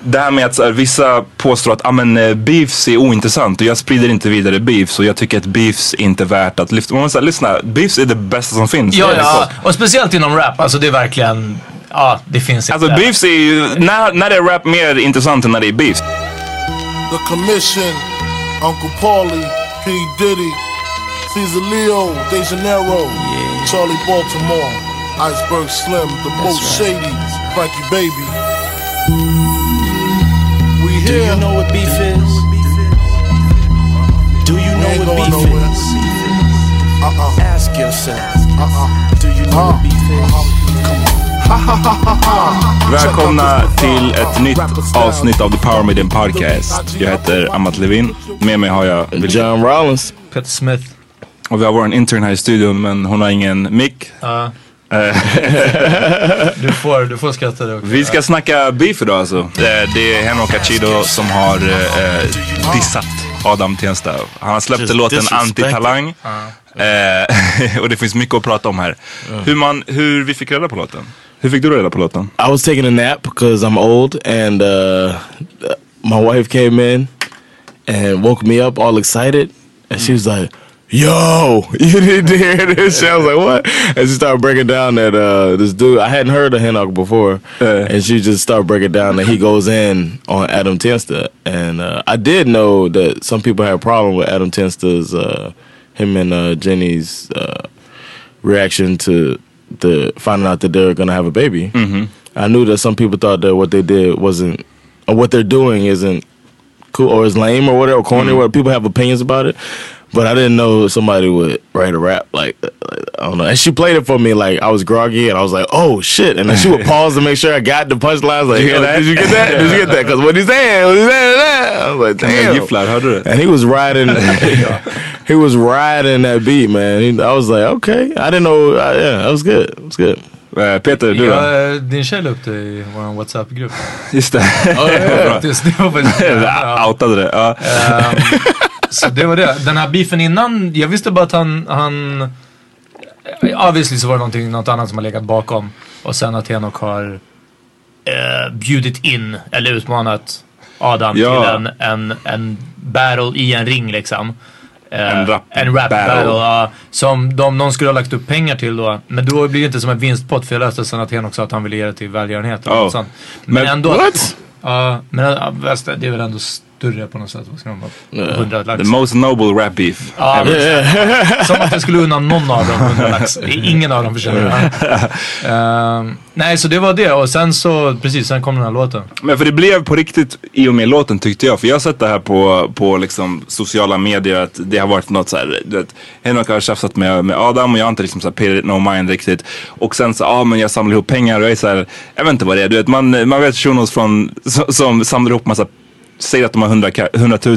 Det här med att här, vissa påstår att ah, men, eh, beefs är ointressant och jag sprider inte vidare beefs och jag tycker att beefs inte är värt att lyfta. Man måste säga, lyssna, beefs är det bästa som finns. Ja, ja, så. och speciellt inom rap. Alltså det är verkligen, ja det finns Alltså inte. beefs är ju, när, när det är rap mer intressant än när det är beefs. The Commission, Uncle Paulie, P. Diddy, Caesar Leo, De Janeiro, Charlie Baltimore, Iceberg Slim, The Most Shady, Frankie Baby. We Do you know what beef is? Do you know what beef is? Uh-uh. Ask yourself. Uh-uh. Do you know what beef is? Välkomna till ett nytt avsnitt av The Power Meeting Podcast. Jag heter Amat Levin. Med mig har jag John Rollins. Peter Smith. Och vi har vår intern här i studion men hon har ingen mick. Ja. Eh, Du får, du får skratta det också. Vi ska snacka beef idag alltså. Eh, Det är Henok Achido som har eh, dissat Adam Tensta. Han har släppt Just låten. Antitalang. Eh, och det finns mycket att prata om här. Hur, man, hur vi fick reda på låten. Hur fick du reda på låten? I was taking a nap because I'm old, and uh, my wife came in and woke me up all excited, and she was like, "Yo, you didn't hear this?" I was like, "What?" And she started breaking down that uh, this dude I hadn't heard of Henok before, and she just started breaking down that he goes in on Adam Tensta, and uh, I did know that some people had a problem with Adam Tensta's uh, him and uh, Jenny's uh, reaction to the finding out that they're gonna have a baby. Mm -hmm. I knew that some people thought that what they did wasn't, or what they're doing isn't cool or is lame or whatever, corny. Where people have opinions about it, but I didn't know somebody would write a rap like, like, I don't know. And she played it for me like I was groggy, and I was like, oh shit, and then she would pause to make sure I got the punchlines. Like, Did you hear did you get that? Did you get that? Because what he's saying, what he's saying, that. I was like, damn. gifflar, hörde du? And he was riding, he was riding that beat, man. He, I was like, okay, I didn't know. I, yeah, that was good. It was good. Eh, Peter, du då? Ja, eh, din tjej la upp det i vår WhatsApp-grupp. Just det. yeah. Faktiskt, det var faktiskt ja. Outade det. Ja. Ehm, Så det var det. Den här beefen innan, jag visste bara att han, han obviously så var det någonting, något annat som har legat bakom. Och sen att Henok har eh, bjudit in, eller utmanat Adam Ja. till en, en, en battle i en ring liksom. Eh, En rap en rap battle. battle. ja, som de, någon skulle ha lagt upp pengar till då. Men då blir det inte som en vinstpott för jag läste sen att Henok sa att han ville ge det till välgörenhet. och Oh. sånt. Men, Men ändå. What? Ja, men ja, fast det är väl ändå större på något sätt. Vad ska de vara? 100 lax. The most noble rap beef. Ja. Som att jag skulle unna någon av dem 100 lax. Ingen av dem förtjänar det. Ehm, nej, så det var det. Och sen så, precis, sen kom den här låten. Men för det blev på riktigt i och med låten tyckte jag. För jag har sett det här på, på liksom sociala medier att det har varit något så här. Du vet, Henok har tjafsat med, med Adam och jag har inte liksom så här no mind riktigt. Och sen så, ja ah, men jag samlar ihop pengar och jag är så här, jag vet inte vad det är. Du vet, man, man vet shunos från, som, som samlar ihop massa, säger att de har 100, 100 000.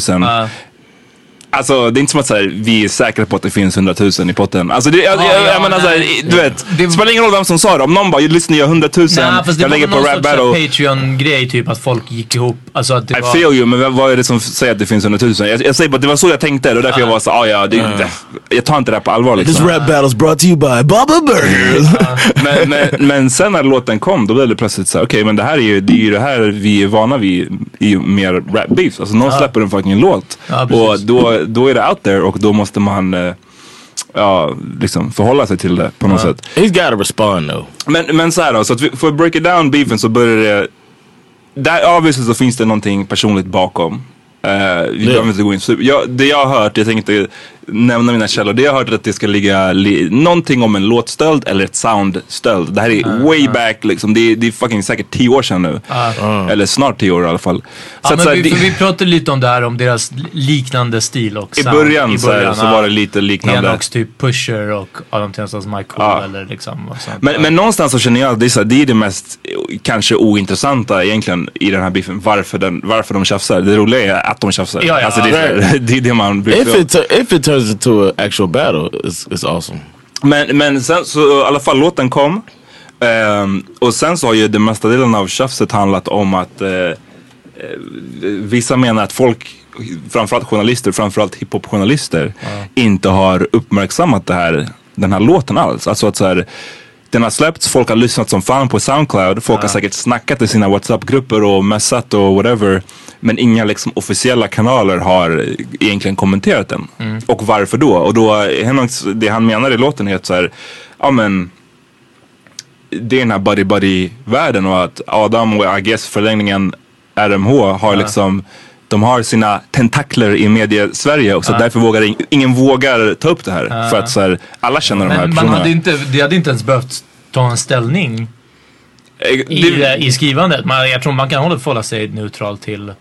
Ja. Alltså det är inte som att så här, vi är säkra på att det finns 100 000 i potten. Alltså det, jag, Ja, jag, ja, jag menar så här, nej. du vet. Det- spelar ingen roll vem som sa det. Om någon bara, lyssna jag har 100 000, Nej, fast det jag var lägger på rap battle. Patreon-grej, typ att folk gick ihop. Alltså att det I var... feel you, men vad- är det som säger att det finns 100 000? Jag, jag säger bara, det var så jag tänkte och därför jag var så, ah, ja, det, det, jag tar inte det här på allvar This liksom. rap battle's brought to you by Bubba Burgers. men, men, men sen när låten kom, då blev det plötsligt så här, okej men det här är ju det, är ju det här vi är vana vid i mer rap beefs. Alltså någon släpper en fucking låt Ja, och då, då är det out there och då måste man eh, ja, liksom förhålla sig till det på något sätt. He's got to respond though. Men, men så här då, så att vi, för att break it down beefen så börjar det där obviously så finns det någonting personligt bakom. Eh, vi behöver inte gå in super. Jag, det jag har hört, jag tänkte inte nämna mina källor. Det jag har hört är att det ska ligga li, någonting om en låtstöld eller ett soundstöld. Det här är way back liksom. Det är, det är fucking säkert tio år sedan nu. Eller snart tio år i alla fall. Ja, att men så här, vi, det- vi pratade lite om det här, om deras liknande stil och I sound. början, så, här, så ja. var det lite liknande. Henox typ Pusher och Adam Tenstas Mike Cool Ja. eller liksom. Och sånt. Men, men någonstans så känner jag att det är, så det är det mest kanske ointressanta egentligen i den här biffen. Varför, den, varför de tjafsar. Det roliga är att de tjafsar. Ja, ja, alltså, det, är, så det är det man bryr sig If om. Turns into an actual battle, it's it's awesome. Men, men sen så i alla fall låten kom. Ehm, och sen så har ju den mesta delen av tjafset handlat om att eh, vissa menar att folk, framförallt journalister, framförallt hiphop-journalister, inte har uppmärksammat det här, den här låten alls. Alltså att så här, den har släppts, folk har lyssnat som fan på Soundcloud, folk har säkert snackat i sina WhatsApp-grupper och messat och whatever. Men inga liksom officiella kanaler har egentligen kommenterat den. Och varför då? Och då, det han menar i låten är så här, ja men det är den här buddy buddy världen och att Adam och I guess förlängningen RMH har liksom de har sina tentakler i media-Sverige och så därför vågar ing- ingen vågar ta upp det här. För att så här, alla känner de här Men man personerna. hade inte, det hade inte ens behövt ta en ställning Eh, i, det- i skrivandet. Man, jag tror man kan hålla, sig neutral till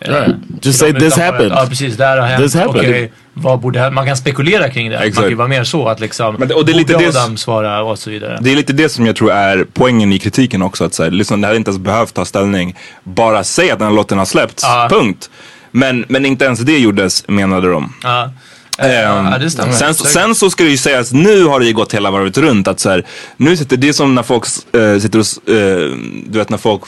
Right. Just say this happened. Ja precis, det här har hänt. This happened. Okej, vad borde Man kan spekulera kring det. Man Exakt. kan ju vara mer så att liksom, Men det- och det är lite borde det- Adam svara och så vidare. Det är lite det som jag tror är poängen i kritiken också. Att här, liksom, det hade inte ens behövt ta ställning. Bara säg att den här låten har släppts. Ja. Punkt. Men, men inte ens det gjordes menade de. Ja. Ehm, ja, det stämmer. sen, Säkert. sen så ska det ju sägas, nu har det ju gått hela varvet runt att så här, nu sitter det är som när folk äh, sitter och, eh, du vet när folk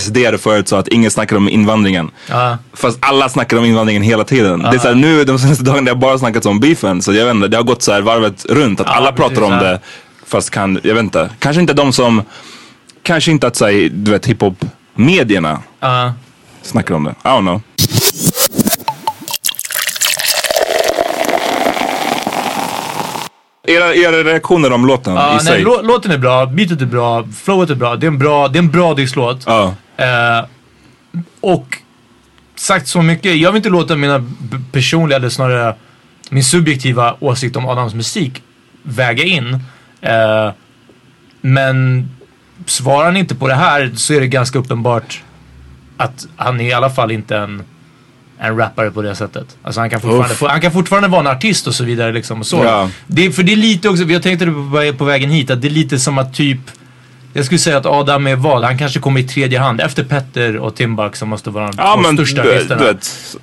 SD förut sa att ingen snackar om invandringen. Ja. Fast alla snackar om invandringen hela tiden. Det är så här, nu de senaste dagarna har bara snackats om beefen. Så jag vet inte, det har gått så här varvet runt. Att Ja, alla precis, pratar om ja. det. Fast kan, jag vet inte. Kanske inte de som, kanske inte att säga, du vet hiphop-medierna snackar om det. I don't know. Era, era reaktioner om låten Ja, i nej, sig? lå- låten är bra, beatet är bra, flowet är bra. Det är en bra, det är en bra disslåt. Ja. Eh, och sagt så mycket, jag vill inte låta mina personliga, eller snarare min subjektiva åsikt om Adams musik väga in. Eh, men svarar han inte på det här så är det ganska uppenbart att han är i alla fall inte en, en rappare på det sättet. Alltså han kan fortfarande, han kan fortfarande vara en artist och så vidare liksom. Och så. Ja. Det, för det är lite också, jag tänkte på, på vägen hit, att det är lite som att typ Jag skulle säga att Adam är vad? Han kanske kommer i tredje hand efter Petter och Timbuk som måste vara de Ja, två största artisterna.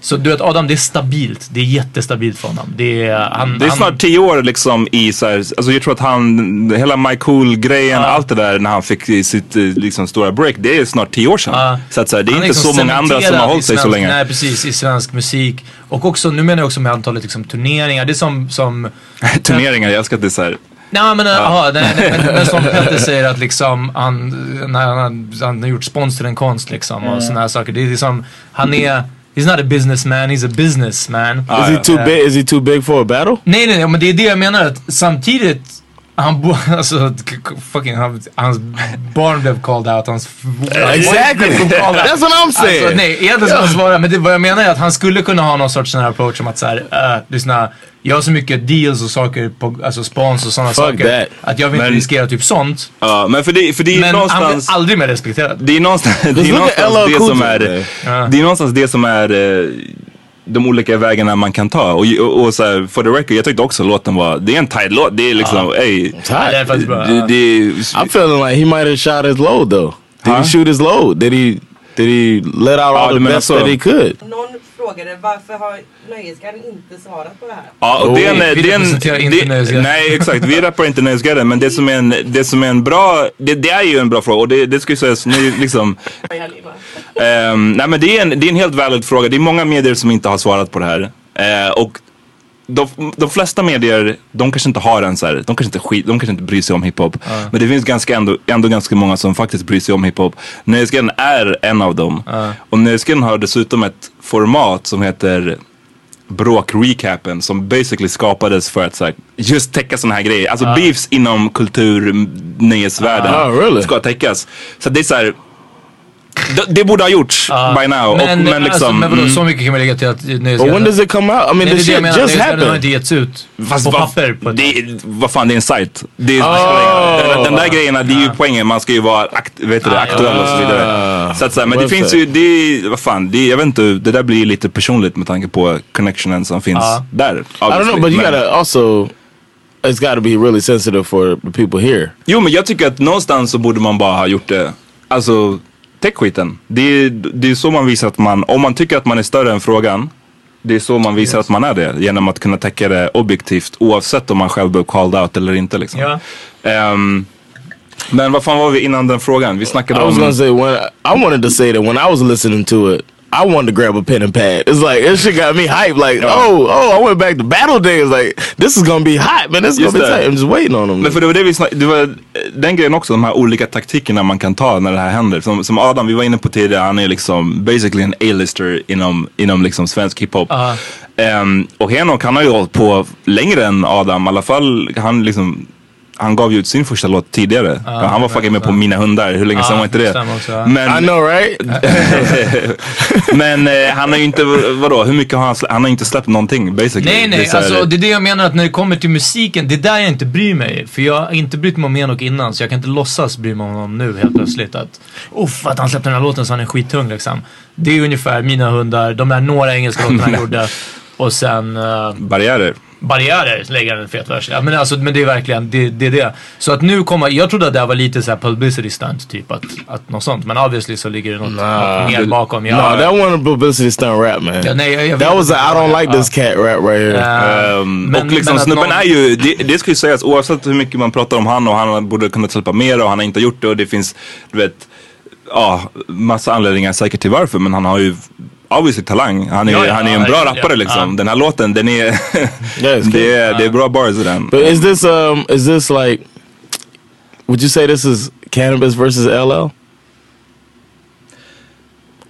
Så du vet Adam, det är stabilt. Det är jättestabilt för honom. Det är, han, Det är han, snart tio år liksom i så här, alltså jag tror att han, hela My Cool grejen, allt det där när han fick sitt eh, liksom stora break, det är snart tio år sedan. Ja. Så att så här, det är han inte liksom så många andra som har hållit sig så svensk- länge. Nej precis, i svensk musik. Och också, nu menar jag också med antalet liksom, turneringar. Det är som, som Turneringar, jag älskar att det är så här. Nej men, aha, nej, nej, men, men som Petter säger att liksom han, när han, han har gjort spons till en konst liksom och såna här saker. Det är liksom, han är, he's not a businessman, he's a businessman. Is he too big? Is he too big for a battle? Nej nej nej, men det är det jag menar att samtidigt han bo, alltså fucking han, hans barn blev called out, hans Exactly. blev called out. That's what I'm saying. Alltså, nej, egentligen ska jag svara, men det, vad jag menar är att han skulle kunna ha någon sorts sån här approach som att såhär, uh, lyssna, jag har så mycket deals och saker, på, alltså spons och sådana saker. that. Att jag vill inte Men- riskera typ sånt. Ja, men för det, för det är Men han någonstans... blir aldrig mer respekterad. Det är någonstans det, är någonstans det som är, det är någonstans det som är eh, de olika vägarna man kan ta. Och, och, och så här, for the record, jag tyckte också låten var, det är en tight låt. Det är liksom, ey. Ja, det. Det, I'm feeling like he might have shot his load though. Did Huh? he shoot his load? Did he did he let out all du the best så. that he could? Någon frågade varför har Nöjesguiden inte svarat på det här? Ja, och det är en, vi en, representerar inte Nöjesguiden. Nej, exakt. Vi rappar inte Nöjesguiden. Men det som är en, det som är en bra, det, det är ju en bra fråga. Och det, det ska ju sägas nu liksom. ehm, nej men det är, en, det är en helt valid fråga. Det är många medier som inte har svarat på det här. Eh, och de, de flesta medier, de kanske inte har en så här, de kanske inte skit, de kanske inte bryr sig om hiphop. Men det finns ganska ändå, ändå ganska många som faktiskt bryr sig om hiphop. Nöjesguiden är en av dem. Och Nöjesguiden har dessutom ett format som heter bråk-recapen som basically skapades för att så här, just täcka sådana här grejer. Alltså beefs inom kultur, nöjesvärlden Ah, really? ska täckas. Så det är så här, det, det borde ha gjorts by now. Men, och, men alltså, liksom, men vadå, mm. så mycket kan man lägga till att But when Nöjesguiden... does it come out? I mean, det det shit just Nöjesguiden har happened. inte getts ut Fast på papper. På det, vad fan, det är en sajt. Det är, Oh. den, den där grejerna, det är ju poängen. Man ska ju vara akt, vet du, det, aktuell och så vidare. Så att, så men det finns ju, det vad fan, det, jag vet inte, det där blir lite personligt med tanke på connectionen som finns Ja. där. I don't know, but you gotta also. It's got to be really sensitive for the people here. Jo men jag tycker att någonstans så borde man bara ha gjort det, alltså täck skiten. Det är, det är så man visar att man, om man tycker att man är större än frågan, det är så man visar att man är det. Genom att kunna täcka det objektivt oavsett om man själv blev called out eller inte liksom. Ja. Ehm, men vad fan var vi innan den frågan? Vi snackade I was om... gonna say when I wanted to say that when I was listening to it, I wanted to grab a pen and pad. It's like this shit got me hyped. Like, oh, oh, I went back to battle days. Like, this is gonna be hot, man. This is Just gonna be tight. I'm just waiting on them. Men för det var det vi snackade, det var den grejen också, de här olika taktikerna man kan ta när det här händer. Som, som Adam, vi var inne på tidigare, han är liksom basically en A-lister inom, inom liksom svensk hiphop. Ehm, och Henok han har ju hållit på längre än Adam, i alla fall han liksom han gav ju ut sin första låt tidigare. han var fucking med på Mina hundar, hur länge sedan var inte det? också. Men, I know, right? men eh, han har ju inte, vadå, hur mycket har han släppt? Han har inte släppt någonting basically. Nej Det är nej, så här- alltså det är det jag menar att när det kommer till musiken, det är där jag inte bryr mig. För jag har inte brytt mig om Enok innan så jag kan inte låtsas bry mig om honom nu helt plötsligt. Att uff, att han släppte den här låten så han är skittung liksom. Det är ungefär Mina hundar, de där några engelska låtarna han gjorde. Och sen uh, Barriärer. Barriärer lägger han en fet vers. Ja, men, alltså, men det är verkligen det, det är det. Så att nu kommer, jag trodde att det här var lite så här publicity stunt typ. Att, att något sånt. Men obviously så ligger det något, något mer bakom. No, Ja, that wasn't a publicity stunt rap, man. Ja, nej, jag- jag that was a. I don't like this cat rap right here. Eh, Ehm, men- och liksom men snubben någon- är ju, det, det ska ju sägas oavsett hur mycket man pratar om han och han borde kunnat släppa mer och han har inte gjort det och det finns, du vet, ja, massa anledningar säkert till varför men han har ju obviously talang. Han är, Ja, ja, han är en bra rappare liksom. Ja. Den här låten, den är, det, är det är bra bars i den. But is this um is this like would you say this is cannabis versus LL?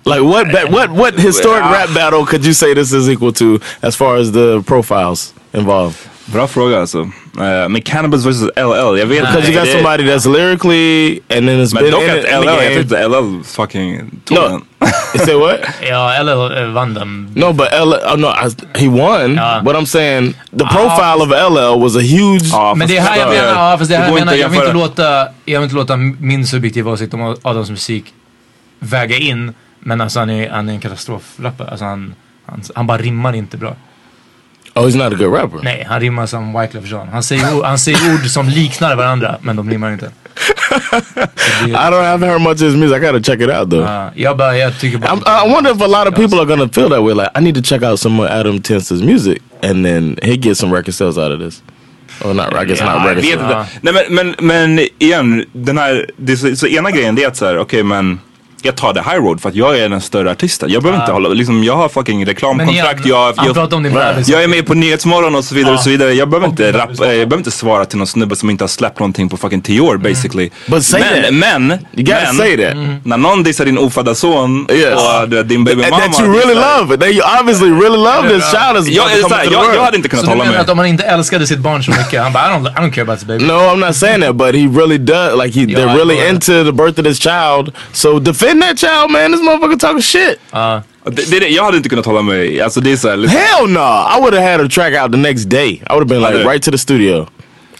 Like what ba- what what historic rap battle could you say this is equal to as far as the profiles involved? Bra fråga alltså. Uh, men Cannabis vs LL, jag vet Because you got somebody that's lyrically and then it's Men been dock in, att LL, the jag tyckte LL fucking tog No. den. Say what? Ja, eller eh, vann den. No, but L. Oh, no, I, he won. Ja. But I'm saying the profile of LL was a huge. Ja, Men det är här jag menar, ja, fast det är här jag menar, inte jag vill inte låta, jag vill inte låta min subjektiva åsikt om Adams musik väga in. Men alltså han är, han är en katastrofrappare. Alltså han, han, han bara rimmar inte bra. Oh, he's not a good rapper. Nej, han rimmar som Wyclef Jean. Han säger, han säger ord som liknar varandra, men de rimmar inte. I don't I haven't heard much of his music. I gotta check it out though. Ja, jag bara, jag tycker bara... I wonder if a lot of people are gonna feel that way. Like, I need to check out some more Adam Tence's music, and then he gets some record sales out of this. Or not, I guess Ja, not record sales. Nej, men, men, men igen, den här, det så, så ena grejen det är att så här, okej men jag tar det high road för att jag är den större artisten. Jag behöver inte hålla, liksom jag har fucking reklamkontrakt. Men jag, han jag, din bebis. jag är med på Nyhetsmorgon och så vidare och så vidare. Jag behöver inte bebis eh, jag behöver inte svara till någon snubbe som inte har släppt någonting på fucking 10 år basically. But say men, men, You gotta men, say that. när någon dissar din ofödda son Yes. och du din baby mama. that you really love it. That you obviously really love this child is Jag, the jag, jag world. hade inte kunnat Så du hålla menar att om man inte älskade sitt barn så mycket, han bara I don't, I don't care about this baby. No, I'm not saying that, but he really does. Like he, they're really into the birth of this child. So defend that child, man. This motherfucker talking shit. Ja. Det, det, jag hade inte kunnat hålla mig. Alltså det är såhär. Hell no! I would have had a track out the next day. I would have been like right to the studio.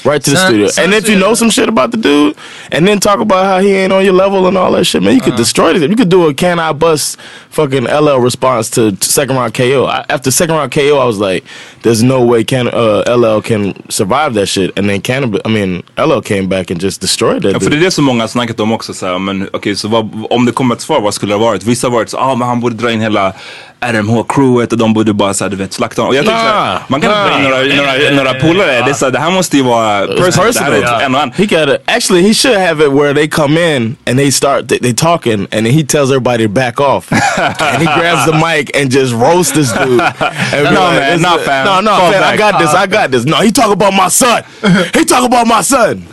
Right to the studio. and if you know some shit about the dude, and then talk about how he ain't on your level and all that shit, man, you could destroy this. You could do a can I bust fucking LL response to, to second round KO. I, after second round KO, I was like, there's no way can uh, LL can survive that shit. And then Cannabis, I mean, LL came back and just destroyed that Ja, för det är det som många har snackat om också. Så här, men, okej, så vad, om det kommer ett svar, vad skulle det ha varit? Vissa har varit så ah, men han borde dra in hela RMH-crewet och de borde bara så här, du vet, slakta honom. Och jag tycker så här, Nah, man kan inte nah. några, några, några polare. Det, är det här måste ju vara personal. Det här personal. är en och en. He. Actually, he should have it where they come in and they start they, they talking and then he tells everybody to back off and he grabs the mic and just roasts this dude. And No, like, man, "This nah, is- fam. No, no, fam, I back." got this. I got this. No, he talk about my son. He talk about my son.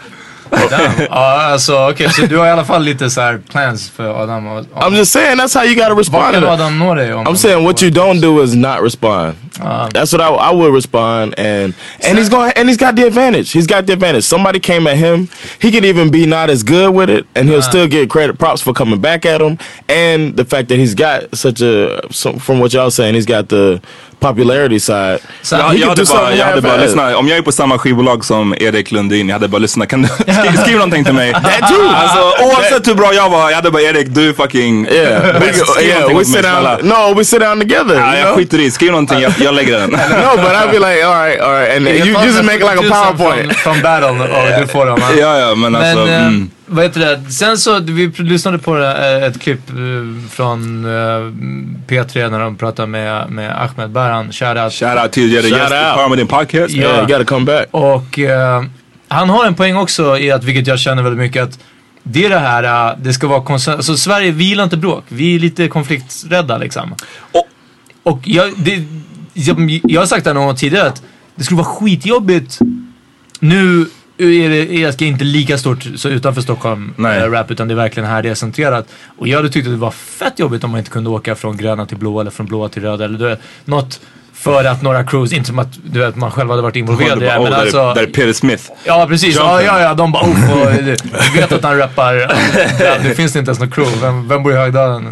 Ja, alltså okej, så du har i alla fall lite så här plans för Adam. Och, och, I'm just saying that's how you got to respond to kan. Adam nå dig om? I'm saying what you don't do is not respond. Ah. That's what I, I would respond, and and he's going and he's got the advantage. He's got the advantage. Somebody came at him. He could even be not as good with it, and he'll ah. still get credit props for coming back at him, and the fact that he's got such a some, from what y'all saying, he's got the popularity side. Så Jag, jag, hade bara, jag hade bara lyssnat. Om jag är på samma skivbolag som Erik Lundin, jag hade bara lyssnat. Kan du skriv, skriv någonting till mig? Alltså oavsett hur bra jag var, jag hade bara Erik, du fucking Yeah, Skriv yeah, we sit down. No, we sit down together. Ja, jag know? skiter i, skriv någonting, jag, jag lägger den. No, but I'd be like, all right, all right, and you just make like a PowerPoint. Från, från battle och du får dem. ja. Ja, ja, men alltså. Men eh, mm. Vad heter det? Sen så, vi lyssnade på eh, ett klipp eh, från eh, P3 när de pratade med, med Ahmed Baran, shoutout. Shoutout till Jerry Shout med din podcast. Ja. Yeah, you got to come back. Och eh, han har en poäng också i att, vilket jag känner väldigt mycket, att det är det här, eh, det ska vara konsens... Alltså Sverige, vi gillar inte bråk. Vi är lite konflikträdda liksom. Och- Och jag, det, jag, jag har sagt det här någon gång tidigare att det skulle vara skitjobbigt. Nu är är det inte lika stort så utanför Stockholm, Nej. eh, rap, utan det är verkligen här det är centrerat. Och jag hade tyckt att det var fett jobbigt om man inte kunde åka från gröna till blåa eller från blåa till röda eller något för att några crews, inte som att du vet, man själv hade varit involverad i det, Oh, men där, alltså... är, där är Peter Smith. Ja precis, ja, ja, ja, de bara oh, och, du vet att han rappar, ja, det finns inte ens någon crew, vem, vem bor i Högdalen?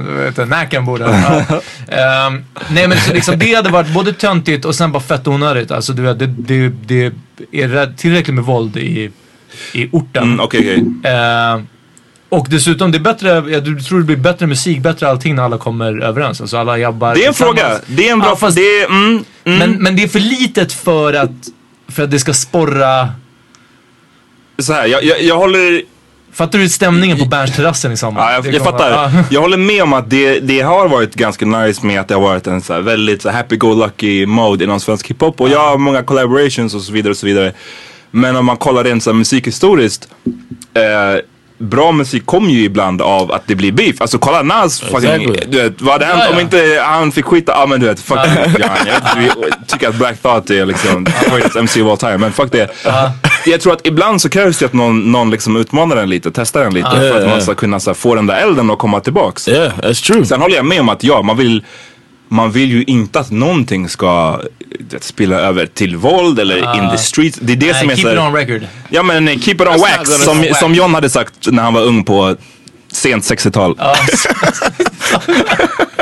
Nacken bor där. Ja. Ehm, nej men så liksom, det hade varit både töntigt och sen bara fett onödigt. Alltså du vet, det, det, det är tillräckligt med våld i, i orten. Mm, Okej, okej. Ehm, och dessutom, det är bättre, jag tror det blir bättre musik, bättre allting när alla kommer överens. Alltså alla jabbar Det är en fråga. Det är en bra Ja, fast- det är, mm, mm. Men, men det är för litet för att, för att det ska sporra så här, jag, jag, jag håller Fattar du stämningen på Berns-terrassen i sommar? Ja, jag, jag fattar. Ja. Jag håller med om att det, det har varit ganska nice med att det har varit en så här väldigt så happy-go-lucky mode inom svensk hiphop. Och jag har många collaborations och så vidare och så vidare. Men om man kollar rent så här musikhistoriskt. Eh, bra musik kommer ju ibland av att det blir beef. Alltså kolla Nas fucking, Exactly. du vet, vad hade hänt Ja, ja. om inte han fick skita? Ja men du vet, fuck ja. Jag tycker att Black Thought är liksom greatest MC of all time. Men fuck det. Jag tror att ibland så krävs det att någon, någon liksom utmanar den lite, testar den lite. för att man ska kunna så här, få den där elden att komma tillbaks. Yeah, that's true. Sen håller jag med om att ja, man vill man vill ju inte att någonting ska spilla över till våld eller in the streets. Det är det som är Nej, så keep it on record. Ja men keep it on That's wax not som, wax. som John hade sagt när han var ung på sent 60-tal.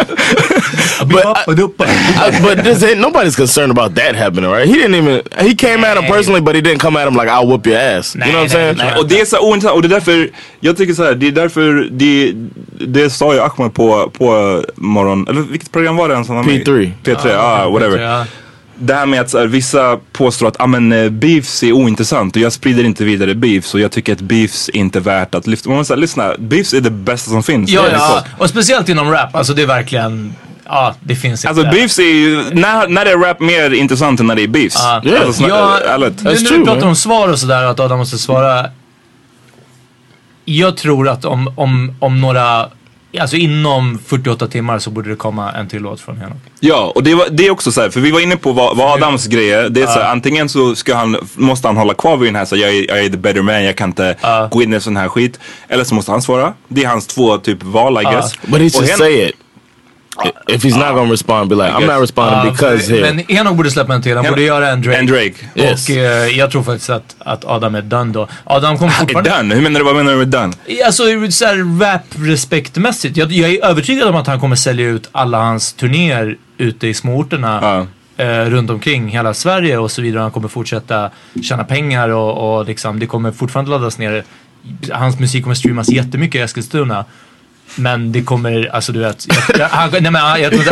But, but this ain't nobody's concerned about that happening, right? He didn't even. He came at him personally, but he didn't come at him like I'll whoop your ass. you know what I'm saying? Och det är så ointressant och det är därför jag tycker så här, det är därför det, det sa ju Ahmed på, på morgon, eller vilket program var det ens han var med i? P3. P3, ah, whatever. Det här med att här, vissa påstår att ah, men, eh, beefs är ointressant och jag sprider inte vidare beefs och jag tycker att beefs är inte värt att lyfta. Man måste säga, lyssna, beefs är det bästa som finns. Ja, ja. och speciellt inom rap. Alltså det är verkligen, ja det finns inte. Alltså beefs är ju, när, när det är rap mer intressant än när det är beefs. Ja. Alltså, sna- Ja, ärligt. nu när du pratar om svar och sådär, att Adam måste svara. Jag tror att om, om, om några, alltså inom 48 timmar så borde det komma en till låt från Henok. Ja, och det, var, det är också så här, för vi var inne på vad, vad Adams grej är. Det är så här, antingen så ska han, måste han hålla kvar vid den här, så jag, är, jag är the better man, jag kan inte gå in i sån här skit. Eller så måste han svara. Det är hans två typ val I guess. But he should say it. If he's not gonna respond, be like, I'm not responding Ja, because here. Men Henok borde släppa en till, han borde göra en Drake. En Drake. Yes. Och eh, jag tror faktiskt att, att Adam är done då. Adam kommer Är fortfarande... done? Hur menar du, vad menar du med done? Alltså såhär rap-respektmässigt. Jag, jag är övertygad om att han kommer sälja ut alla hans turnéer ute i småorterna. Eh, runt omkring hela Sverige och så vidare. Han kommer fortsätta tjäna pengar och, och liksom, det kommer fortfarande laddas ner. Hans musik kommer streamas jättemycket i Eskilstuna. Men det kommer, alltså du vet. Jag, jag, han, nej, men, han- jag You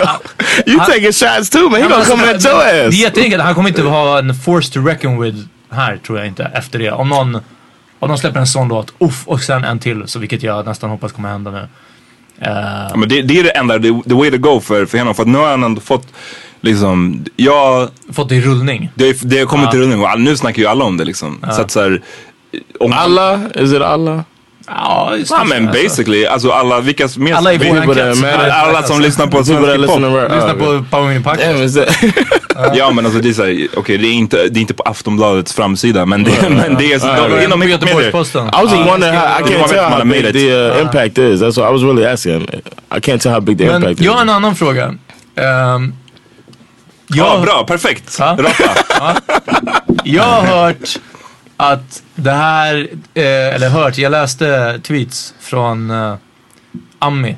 han- taking shots too, man. He gonna alltså, come at your Det är ass. jätteenkelt. Han kommer inte ha en force to reckon with här tror jag inte efter det. Om någon, om de släpper en sån låt, uff, och sen en till. Så vilket jag nästan hoppas kommer hända nu. Eh, Ja, men det, det är det enda, det, the way to go för, för honom. För att nu har han ändå fått liksom, jag... Fått det i rullning. Det, det har kommit Ja. till rullning och nu snackar ju alla om det liksom. Ja. Så att så här, om Allah? Is it Allah? Ja, Ja men basically, alltså alla, vilka mer... Alla vi- alla, alla som lyssnar på svensk hiphop. rap. Lyssna på Power Mini is that? Ja men alltså det är såhär, okej det, är inte, det är inte på Aftonbladets framsida men det, men det är så, inom Göteborgs-Posten. I was just wondering how, I can't tell how har big the uh, impact is. That's what I was really asking. I can't tell how big the Men impact jag har is. en annan fråga. Um, Ja bra, perfekt. Ja. Raka. Jag har hört att det här, eh, eller hört, jag läste tweets från eh, Ami.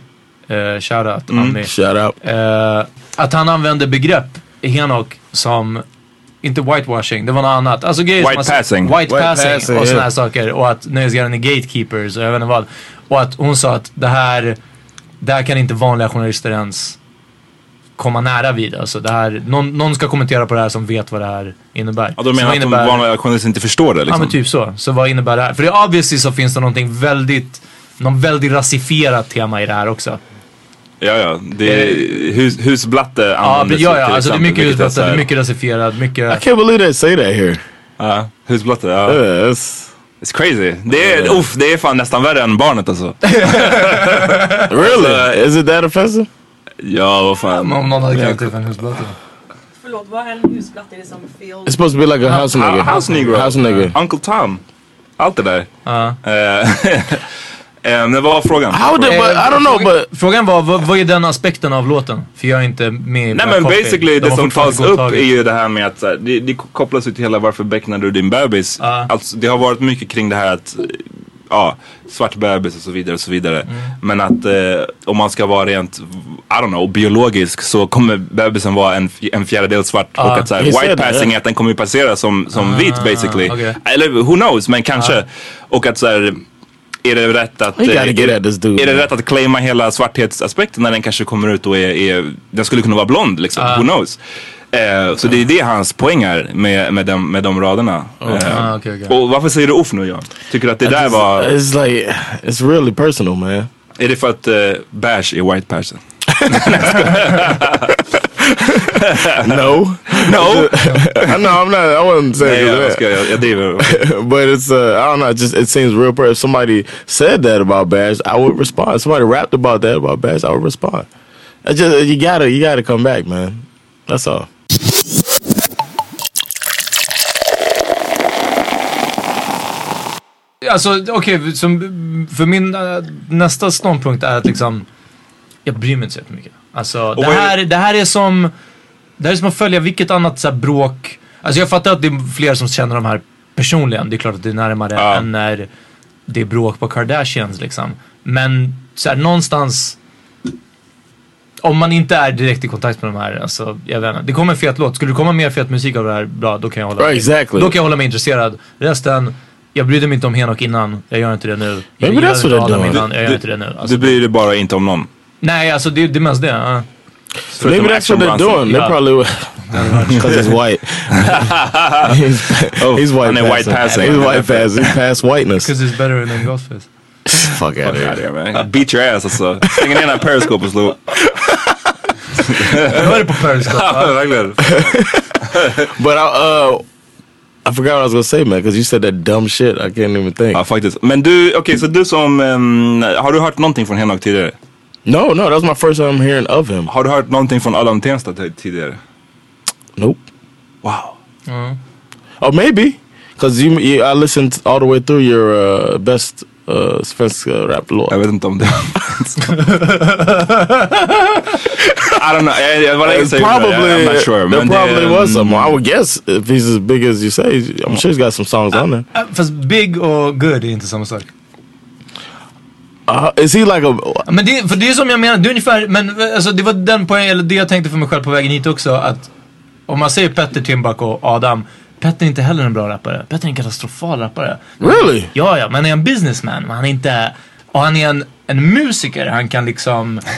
Eh, shoutout Mm. Ami. Shout out. Eh, att han använde begrepp i Henok som, inte whitewashing, det var något annat. Alltså grejer White som passing. White, White passing, passing, och sådana här saker. Och att nöjesgarden är gatekeepers och jag vet inte vad. Och att hon sa att det här, det här kan inte vanliga journalister ens komma nära vid. Alltså det här, någon, någon ska kommentera på det här som vet vad det här innebär. Ja, Så menar att de innebär- vanliga journalister inte förstår det Ja liksom. men typ så. Så vad innebär det här? För det obviously så finns det någonting väldigt, någon väldigt rasifierat tema i det här också. Ja ja, det är hus, husblatte Ja, användes ja, ja till alltså det är mycket husblatte, här- är mycket rasifierat, I mycket... can't believe they say that here. Ja, husblatte, ja. Yeah, it's It's crazy. Det är, uff, det är fan nästan värre än barnet alltså. really. Is it that offensive? Ja, vad fan. Om någon hade kallat det för en husblatte. Förlåt, vad är en husplatta? Är det som film? It's supposed to be like a house nigga. House Negro. House nigga. Uncle Tom. Allt det där. Ja. Eh, eh, men vad var frågan? How did? But I don't know. Frågan- But Frågan var, vad, vad är den aspekten av låten? För jag är inte med Nej men basically De det som tas upp är ju det här med att det, det kopplas ju till hela varför becknade du din bebis? Ja. Alltså, det har varit mycket kring det här att ja, svart bebis och så vidare och så vidare. Mm. Men att eh, om man ska vara rent, I don't know, biologisk så kommer bebisen vara en, en fjärdedel svart. Ja. Och att så här, white passing är att den kommer passera som, som vit basically. okej. Eller who knows, men kanske. Och att så här, är det rätt att... Eh, är, är det rätt att claima hela svarthetsaspekten när den kanske kommer ut och är, är den skulle kunna vara blond liksom, Ah. who knows. Eh, så det är det hans poäng är med, med, de, med de raderna. Eh, Ah, okej, okej. Och varför säger du off nu Jan? Tycker du att det I där just- var, It's like it's really personal, man. är det för att uh, Bash är white person? No, No! no, I'm not. I wasn't saying jag, that. jag driver. but it's uh, I don't know. It just it seems real. If somebody said that about Bash, I would respond. If somebody rapped about that about Bash, I would respond. I just you gotta you gotta come back, man. That's all. Alltså okej, som- för min äh, nästa ståndpunkt är att liksom, jag bryr mig inte så jättemycket. Alltså det här, det här är som, det här är som att följa vilket annat så här, bråk. Alltså jag fattar att det är fler som känner de här personligen. Det är klart att det är närmare Ja. än när det är bråk på Kardashians liksom. Men så här, någonstans om man inte är direkt i kontakt med de här, alltså jag vet inte. Det kommer en fet låt. Skulle det komma mer fet musik av det här, bra, då kan jag hålla Right, exactly. Då kan jag hålla mig intresserad. Resten, jag brydde mig inte om Henok innan. Jag gör inte det nu. Jag inte they're Adam doing. innan. Jag gör inte det nu. Alltså, Du bryr dig bara inte om någon. nej, alltså det, det är mest det. ja. Maybe that's what they're doing. They Yeah. probably Because he's white. he's, Oh, he's white är white passing. He's white passing. He's past whiteness. Because it's better than Ghostface. Fuck out of here. det är man. I'll beat your ass alltså. Stänger ner den här periscope och slå. Jag hörde på Periscope. Verkligen. But I, uh, I forgot what I was gonna say, man. Because you said that dumb shit. I can't even think. Ja, faktiskt. Men du, okej, så du som, ehm, har du hört någonting från Henok tidigare? no, no, that was my first time hearing of him. Har du hört någonting från Adam Tensta tidigare? Nope. Wow. Oh, maybe. Because you, you, I listened all the way through your uh, best uh, svensk uh, rap Jag vet inte om det... I don't know. Jag, jag var länge sedan jag gjorde det. Probably, I'm not sure. there probably det, was some. I would guess if he's as big as you say, I'm sure he's got some songs on there. Äh, Fast big och good är inte samma sak. Uh, is he like a? Men det, för det är som jag menar, det är ungefär, men alltså, det var den poängen, eller det jag tänkte för mig själv på vägen hit också. Att om man säger Petter, Timbuk och Adam. Petter är inte heller en bra rappare. Petter är en katastrofal rappare. Really? Ja, ja, men han är en businessman. Men han är inte, och han är en, en musiker. Han kan liksom...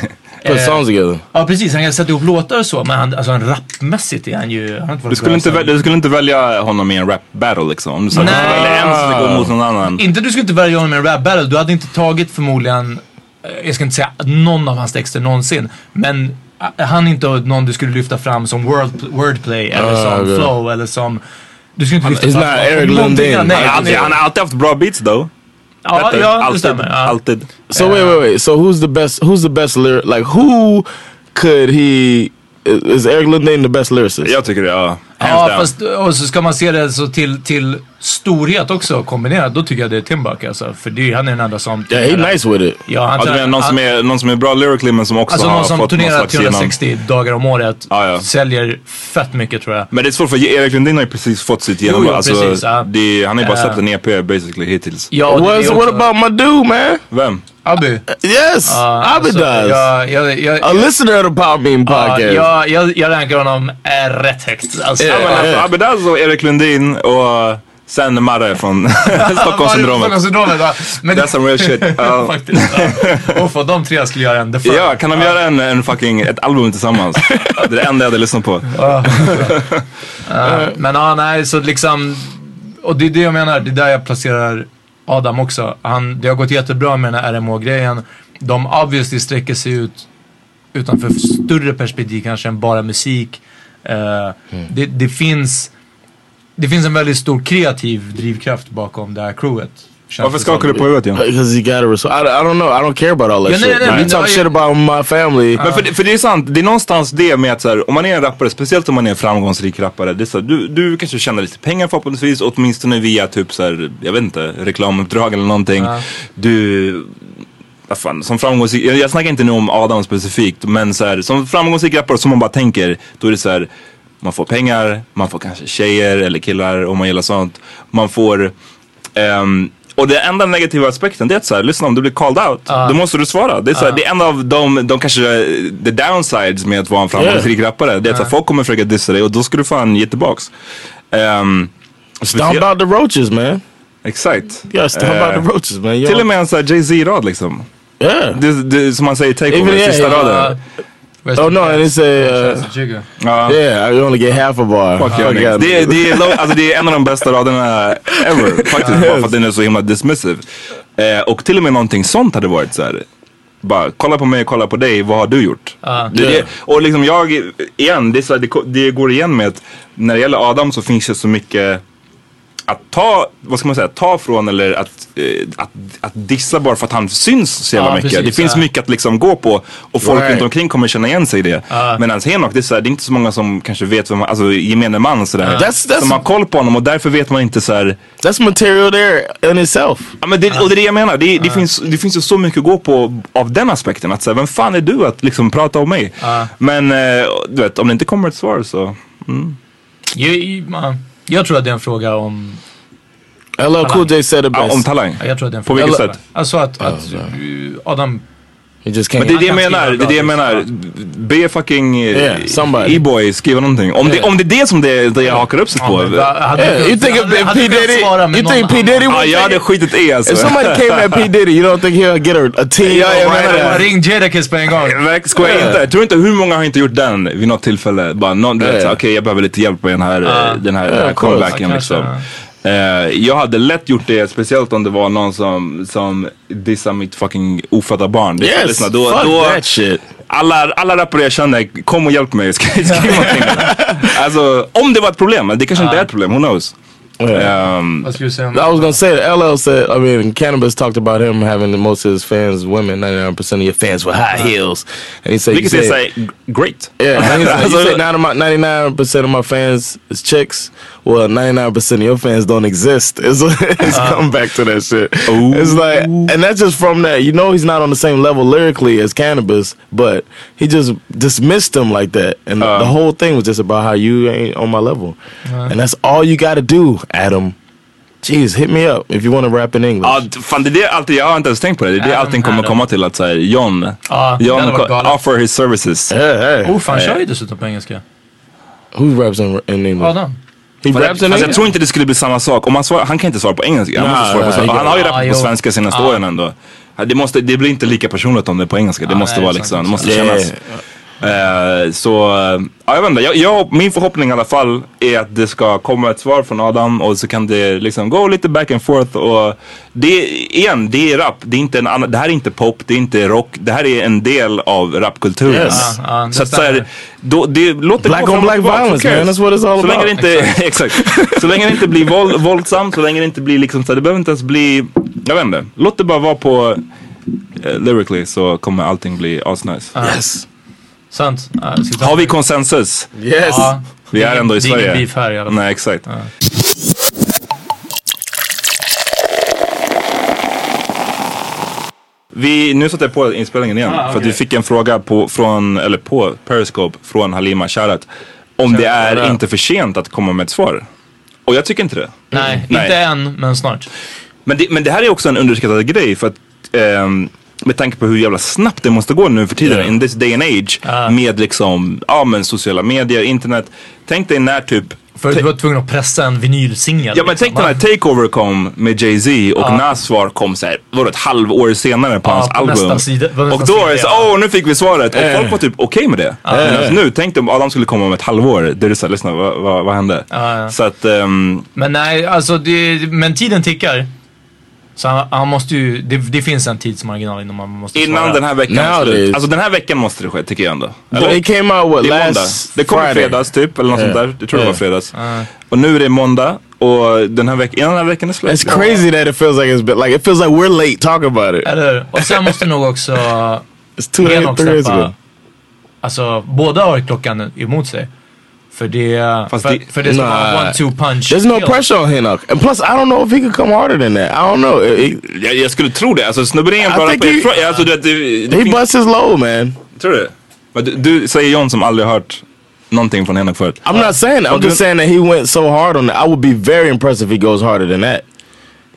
Put eh, songs together. Ja precis, han kan sätta ihop låtar och så. Men han, alltså, han rapmässigt är han ju... Han inte du, skulle inte, sen- väl- du skulle inte välja honom i en rap battle liksom? Om du skulle välja en som ska gå mot någon annan. Inte du skulle inte välja honom i en rap battle. Du hade inte tagit förmodligen, eh, jag ska inte säga någon av hans texter någonsin. Men eh, han är inte någon du skulle lyfta fram som word, wordplay eller Ah, som flow eller som... Du skulle inte He's fram not Eric Lundin. Han, har han alltid, har haft bra beats though. Ja, Petter. ja, det alltid, stämmer. Ja. alltid. So wait, wait, wait. So who's the best? Who's the best lyric? Like who could he? Is Eric Lundin the best lyricist? Jag tycker det, ja. Hands Ja, down. fast och så ska man se det så till, till storhet också kombinerat. Då tycker jag det är Timbuk alltså. För det, är- han är den enda som... Yeah, he nice with it. Ja, han, Ja, du menar någon som, är, någon som är bra lyrically men som också Alltså har någon som fått någon turnerar slags genom... 360 dagar om året. Ja, ja. Säljer fett mycket tror jag. Men det är svårt för Erik Lundin har ju precis fått sitt genombrott. jo, Alltså, precis, ja. det, han har ju bara Eh. släppt en EP basically hittills. Ja, och What's, också- what about my dude, man? Vem? Abby. Yes, Ja, Abby alltså, does. Jag, jag, jag, A listener the Pop Bean ja, podcast. jag, jag, jag rankar honom äh, rätt högt. Alltså, Ja, men alltså, Abedaz och Erik Lundin och sen Marre från Stockholmssyndromet. Stockholmssyndromet, ja. Men That's some real shit. Ja. Faktiskt. För de tre skulle göra en The Firm. Ja, kan de göra en, en fucking, ett album tillsammans? Det är det enda jag hade lyssnat på. Ja, men ja, nej, så liksom... Och det är det jag menar, det är där jag placerar Adam också. Han, det har gått jättebra med den här RMH-grejen. De obviously sträcker sig ut utanför större perspektiv kanske än bara musik. Eh, det, det, finns, det finns en väldigt stor kreativ drivkraft bakom det här crewet. Varför skakar du på huvudet igen? Because he got a response. I, I don't know. I don't care about all that Yeah, no, shit. no, If you no, talk shit about my family. Men för, det- för det är sant, det är någonstans det med att så här, om man är en rappare, speciellt om man är en framgångsrik rappare, det är så här, du, du kanske tjänar lite pengar förhoppningsvis, åtminstone via typ så här, jag vet inte, reklamuppdrag eller någonting. Du, vad fan, som framgångsrik, jag, jag snackar inte nu om Adam specifikt, men så här, som framgångsrik rappare som man bara tänker, då är det så här, man får pengar, man får kanske tjejer eller killar om man gillar sånt. Man får ehm, och det enda negativa aspekten det är att så här, lyssna om du blir called out, då måste du svara. Det är, så här, det är en av de, de kanske, the downsides med att vara en framgångsrik rappare. Det är att folk kommer försöka dissa dig och då ska du fan ge tillbaks. Um, Stomp out the roaches, man. Exakt. Gotta stomp Eh, out the roaches, man. You Till och med en sån Jay-Z-rad liksom. Yeah. Det, det, som man säger i Even Takeover, yeah, sista yeah. raden. Rest Oh no, peace. it's a uh. Ja. yeah. I only get half a bar. Fuck Onyx. out. det, är- det, är, low- alltså, det är en av de bästa raderna ever. Faktiskt, bara för att den är så himla dismissive. Eh, och till och med någonting sånt hade varit så här. Bara kolla på mig, kolla på dig, vad har du gjort? Ja. Det, det, och liksom jag, igen, det, är så här, det, det går igen med att när det gäller Adam så finns det så mycket att ta, vad ska man säga, ta från eller att, eh, att, att dissa bara för att han syns så jävla Ja, mycket. precis, det finns ja. mycket att liksom gå på och folk Right. runt omkring kommer känna igen sig i det. Ja. Medan Henok, det är, så här, det är inte så många som kanske vet vem, alltså gemene man sådär. That's- that's- som har koll på honom och därför vet man inte så här, That's material there in itself. Ja, men det, och det är det jag menar. Det, det, finns, det finns ju så mycket att gå på av den aspekten. Att säga, vem fan är du att liksom prata om mig? Men eh, du vet, om det inte kommer ett svar så. Jag, jag, jag tror att det är en fråga om... LL Cool J said it Ja, best. om talang. Ja, Jag tror att det är en På fråga. vilket sätt? Alltså att, att Adam Men det är det jag menar, det är det jag menar. Be fucking eh, Yeah. E-boy skriva någonting. Om, det, om det är det som det, det jag hakar upp sig på. Yeah, you think P Diddy, you think P Diddy Ja, would jag hade skitit i alltså. If somebody came at P Diddy, you don't think he'll get a, a team? Ja, jag menar Ring Jadakiss på en gång. Jag inte, jag tror inte hur många har inte gjort den vid något tillfälle. Bara någon, okej jag behöver lite hjälp med den här, eh, den här, comebacken liksom. Eh, jag hade lätt gjort det, speciellt om det var någon som, som dissar mitt fucking ofödda barn. Det, Yes, lyssna, då, fuck då, that shit. alla, alla rappare jag känner, kom och hjälp mig. Skriv skriv någonting. alltså, om det var ett problem, men det kanske inte är ett problem, who knows. Yeah. Um, Vad skulle du säga? I was gonna say that LL said, I mean, Cannabis talked about him having the most of his fans women, 99% of your fans with high heels. And he said, vilket you är said- såhär, great. Yeah, and he's like, you said 99% of my fans is chicks. Well, 99% of your fans don't exist. It's, it's come back to that shit. It's like, and that's just from that. You know, he's not on the same level lyrically as Cannabis, but he just dismissed him like that. And the whole thing was just about how you ain't on my level. And that's all you got to do, Adam. Jeez, hit me up if you want to rap in English. Ja, fan det är det alltid, jag har inte ens tänkt på det. Det är det Adam, allting kommer Adam. komma till att säga John, det John offer his services. Yeah, hey. Oh, fan kör ju dessutom på engelska. Who raps in, in English? Adam. He raps in jag, English? jag tror inte det skulle bli samma sak. Om han, svarar, han kan inte svara på engelska. Han, Nah, måste svara på svenska. han har ju can- rappat Ah, på svenska senaste Ah. åren ändå. Det, måste, det blir inte lika personligt om det är på engelska. Det Ah, måste nej, vara liksom, det måste Yeah. Eh, så, eh, ja, jag vet inte. Jag, jag, min förhoppning i alla fall är att det ska komma ett svar från Adam och så kan det liksom gå lite back and forth. Och det, igen, det är rap. Det, är inte en annan, det här är inte pop, det är inte rock. Det här är en del av rapkulturen. Yes. Ja, det så att så här, då, det låter Black on black violence, man. That's what it's all så länge about. det inte, exakt. Så länge det inte blir våld, våldsamt, så länge det inte blir liksom så här, det behöver inte ens bli, jag vet inte. Låt det bara vara på uh, lyrically så kommer allting bli asnice. Yes. Sant. Ja, ta- Har vi konsensus? Yes. Ja. Vi är ändå i det är ingen Sverige. beef här i alla fall. Nej, exakt. Vi, nu satte jag på inspelningen igen. Ah, För att vi fick en fråga på, från, eller på Periscope från Halima Sharat. Om det är Shoutout. inte för sent att komma med ett svar. Och jag tycker inte det. Nej, Nej. inte än, men snart. Men det, men det här är också en underskattad grej för att ehm, med tanke på hur jävla snabbt det måste gå nu för tiden, Ja. in this day and age, Ja. med liksom, ja men sociala medier, internet. Tänk dig när typ För du var tvungen att pressa en vinylsingel. Ja men tänk när Takeover kom med Jay-Z och Ja. Nas svar kom såhär, vadå ett halvår senare på Ja, hans på album. sida- på och då är det sida, så, ja. åh nu fick vi svaret. Och Eh. folk var typ okej med det. Men alltså, nu, tänk dig om Adam skulle komma om ett halvår. Det är det såhär, lyssna vad, vad, vad hände? Ja, ja. Så att, ehm, Men nej, alltså det, men tiden tickar. Så han, han måste ju, det, det finns en tidsmarginal innan man måste innan svara. den här veckan slut. Alltså den här veckan måste det ske tycker jag ändå. Well, it came out what Det är måndag. last Det kom Friday. fredags typ, eller något Yeah. sånt där. Jag tror det var Yeah. fredags. Och nu är det måndag. Och den här veckan, innan den här veckan är slut. It's crazy that it feels like it's been like it feels like we're late talking about it. Eller? Och sen måste nog också It's two days släppa, ago. alltså båda har klockan emot sig. För det, Fast för, det- för det ska vara Nah. one-two punch. There's no kill. pressure on Hinnock. And plus, I don't know if he could come harder than that. I don't know. Jag, jag skulle tro det. Alltså snubben är think rappare. he- Alltså, du vet, det, det he busts his load, man. Tror du? Men du, du säger John som aldrig hört någonting från Henok förut. I'm not saying that. I'm just saying that he went so hard on that. I would be very impressed if he goes harder than that.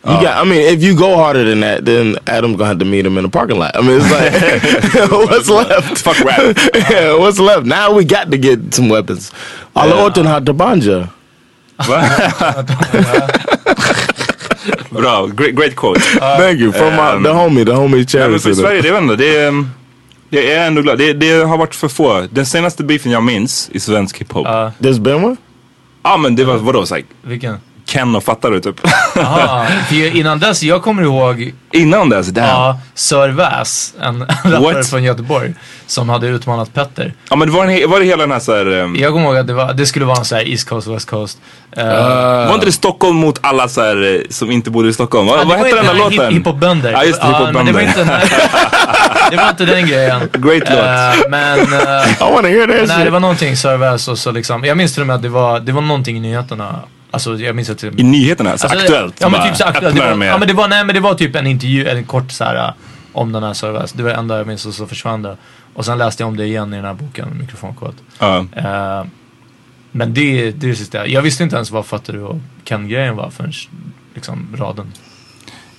You got, I mean, if you go harder than that, then Adam's gonna have to meet him in the parking lot. I mean, it's like, what's left? Fuck rap. yeah, what's left? Now we got to get some weapons. Alla åt den här Tabanja. Bra, great, great quote. Thank you. From my, Um, the homie, the homie Ja, men Cherry. för Sverige, det, jag vet inte, det, är, det är ändå glad. Det, det har varit för få. Den senaste beefen jag minns i svensk hiphop. Ja Ja, There's been one? Ah men det var vadå? Så här, vilken? Ken och Fattar du typ? Jaha, för innan dess, jag kommer ihåg Innan dess, damn. Ja. ja, Sir Väs, en rappare från Göteborg, som hade utmanat Petter. men det var, en, var det hela den här så här, um, Jag kommer ihåg att det, var, det skulle vara en sån här East Coast, West Coast. Uh, Var inte det Stockholm mot alla så här, eh, som inte bodde i Stockholm? Vad, Ja, det vad var hette den här låten? hip- Hiphopbönder. Ja just det, Ja, men det hiphopbönder. inte, nej, det var inte den grejen. Great låt. Men I want to hear that nej, det var någonting Sörväs och så liksom. Jag minns till och med att det var, det var någonting i nyheterna. Alltså jag minns att I nyheterna, så alltså, aktuellt. Ja men typ så aktuellt. Det var, med- ja men det var, nej men det var typ en intervju, en kort så här eh, om den här Sörväs. Det var det enda jag minns och så försvann det. Och sen läste jag om det igen i den här boken, Mikrofonkod. Ja. Eh, men det, det är det sista. Jag visste inte ens vad Fattar du och Ken-grejen var förrän liksom raden.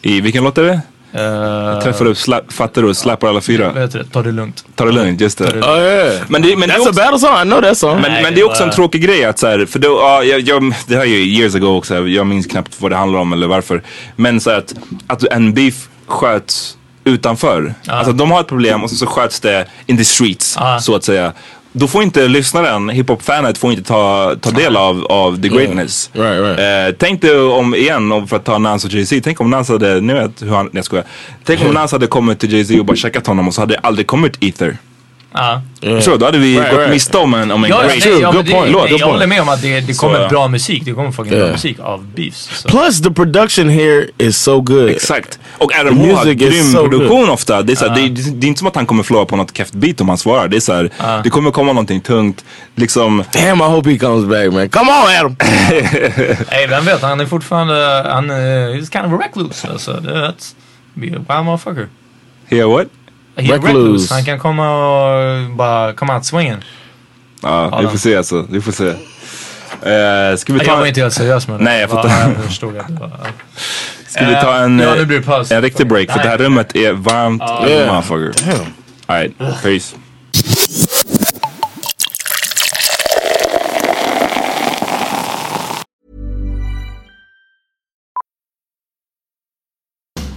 I vilken låt är det? Uh, Träffar upp, slap, fattar du släpar alla fyra. Vad heter det? Ta det lugnt. Ta det lugnt, just det. Oh yeah. Men det, men det är That's a också, battle song. I know that song. men, Nej, men det det är också en tråkig grej att så här, för då, ja, jag, jag, det här är ju years ago också, jag minns knappt vad det handlar om eller varför. Men så att, att en beef sköts utanför. Alltså de har ett problem och så, så sköts det in the streets Ja. så att säga. Då får inte lyssnaren, hiphop-fanet får inte ta, ta del av, av the greatness. Right, right. Eh, tänk dig om, igen, om för att ta Nas och Jay-Z, tänk om Nas hade, nu vet hur han, nej jag skojar. Tänk om Nas hade kommit till Jay-Z och bara checkat honom och så hade det aldrig kommit Ether. Ja. Förstår du? Då hade vi Right, gått right. miste om en, om en Ja, great nej, ja, good det, point. nej, Good jag point. håller med om att det, det Så, kommer ja. bra musik. Det kommer fucking bra Yeah. musik av beefs. Så. Plus the production here is so good. Exakt. Och Adam H har grym so produktion ofta. Det är, så här, det, är, det är inte som att han kommer förlora på något keft beat om han svarar. Det är så här, det kommer komma någonting tungt. Liksom, Damn, I hope he comes back, man. Come on, Adam. Nej, vem vet? Han är fortfarande... Han är he's kind of a recluse. Alltså, that's, be a wild motherfucker. yeah what? Recluse. recluse. Han kan komma och bara komma out swinging. Ja, vi Adam. får se alltså. Vi får se. Uh, ska vi Jag ta, var inte helt seriös med det. Nej, jag Bara, fattar. Jag förstod att det var... ska vi ta en, Ja, eh, det paus. en riktig break? För det här rummet är varmt. Yeah. Motherfucker. Damn. Alright, peace.